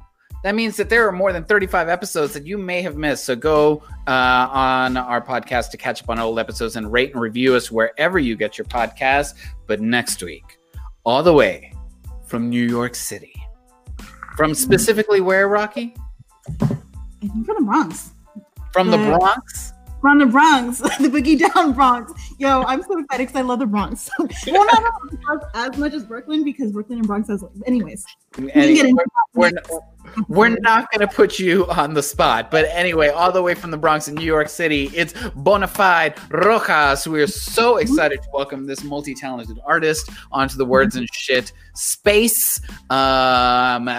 that means that there are more than 35 episodes that you may have missed. So go uh, on our podcast to catch up on old episodes and rate and review us wherever you get your podcast. But next week, all the way from New York City, from specifically where, Rocky? I think from the Bronx. From the Bronx? From the Bronx, the Boogie Down Bronx. Yo, I'm so excited because I love the Bronx. well, not as much as Brooklyn because Brooklyn and Bronx has. Anyways, we can And get into we're, we're, we're not going to put you on the spot. But anyway, all the way from the Bronx in New York City, it's Bonafide Rojas. We are so excited to welcome this multi talented artist onto the Words and Shit space. Um,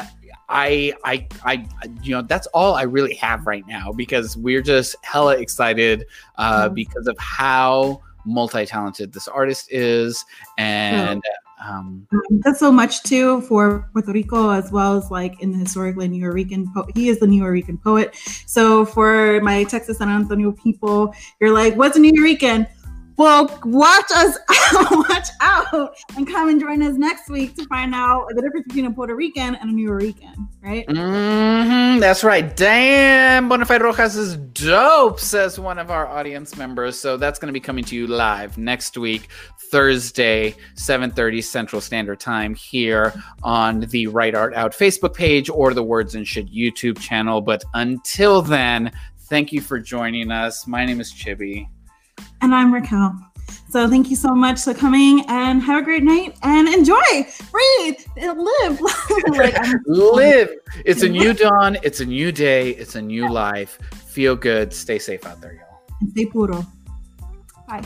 I, I, I, you know, that's all I really have right now because we're just hella excited uh, Mhm. because of how multi talented this artist is. And, um, Um, that's so much too for Puerto Rico as well as like in the historically Nuyorican po- he is the Nuyorican poet. So for my Texas San Antonio people, you're like, what's a Nuyorican? Well, watch us watch out and come and join us next week to find out the difference between a Puerto Rican and a Nuyorican, right? hmm that's right. Damn, Bonafide Rojas is dope, says one of our audience members. So that's going to be coming to you live next week, Thursday, 7.30 Central Standard Time here on the Right Art Out Facebook page or the Words and Shit YouTube channel. But until then, thank you for joining us. My name is Chibi. And I'm Raquel. So thank you so much for coming and have a great night and enjoy, breathe, live. like, Live. It's a new dawn. It's a new day. It's a new life. Feel good. Stay safe out there, y'all. stay puro. Bye.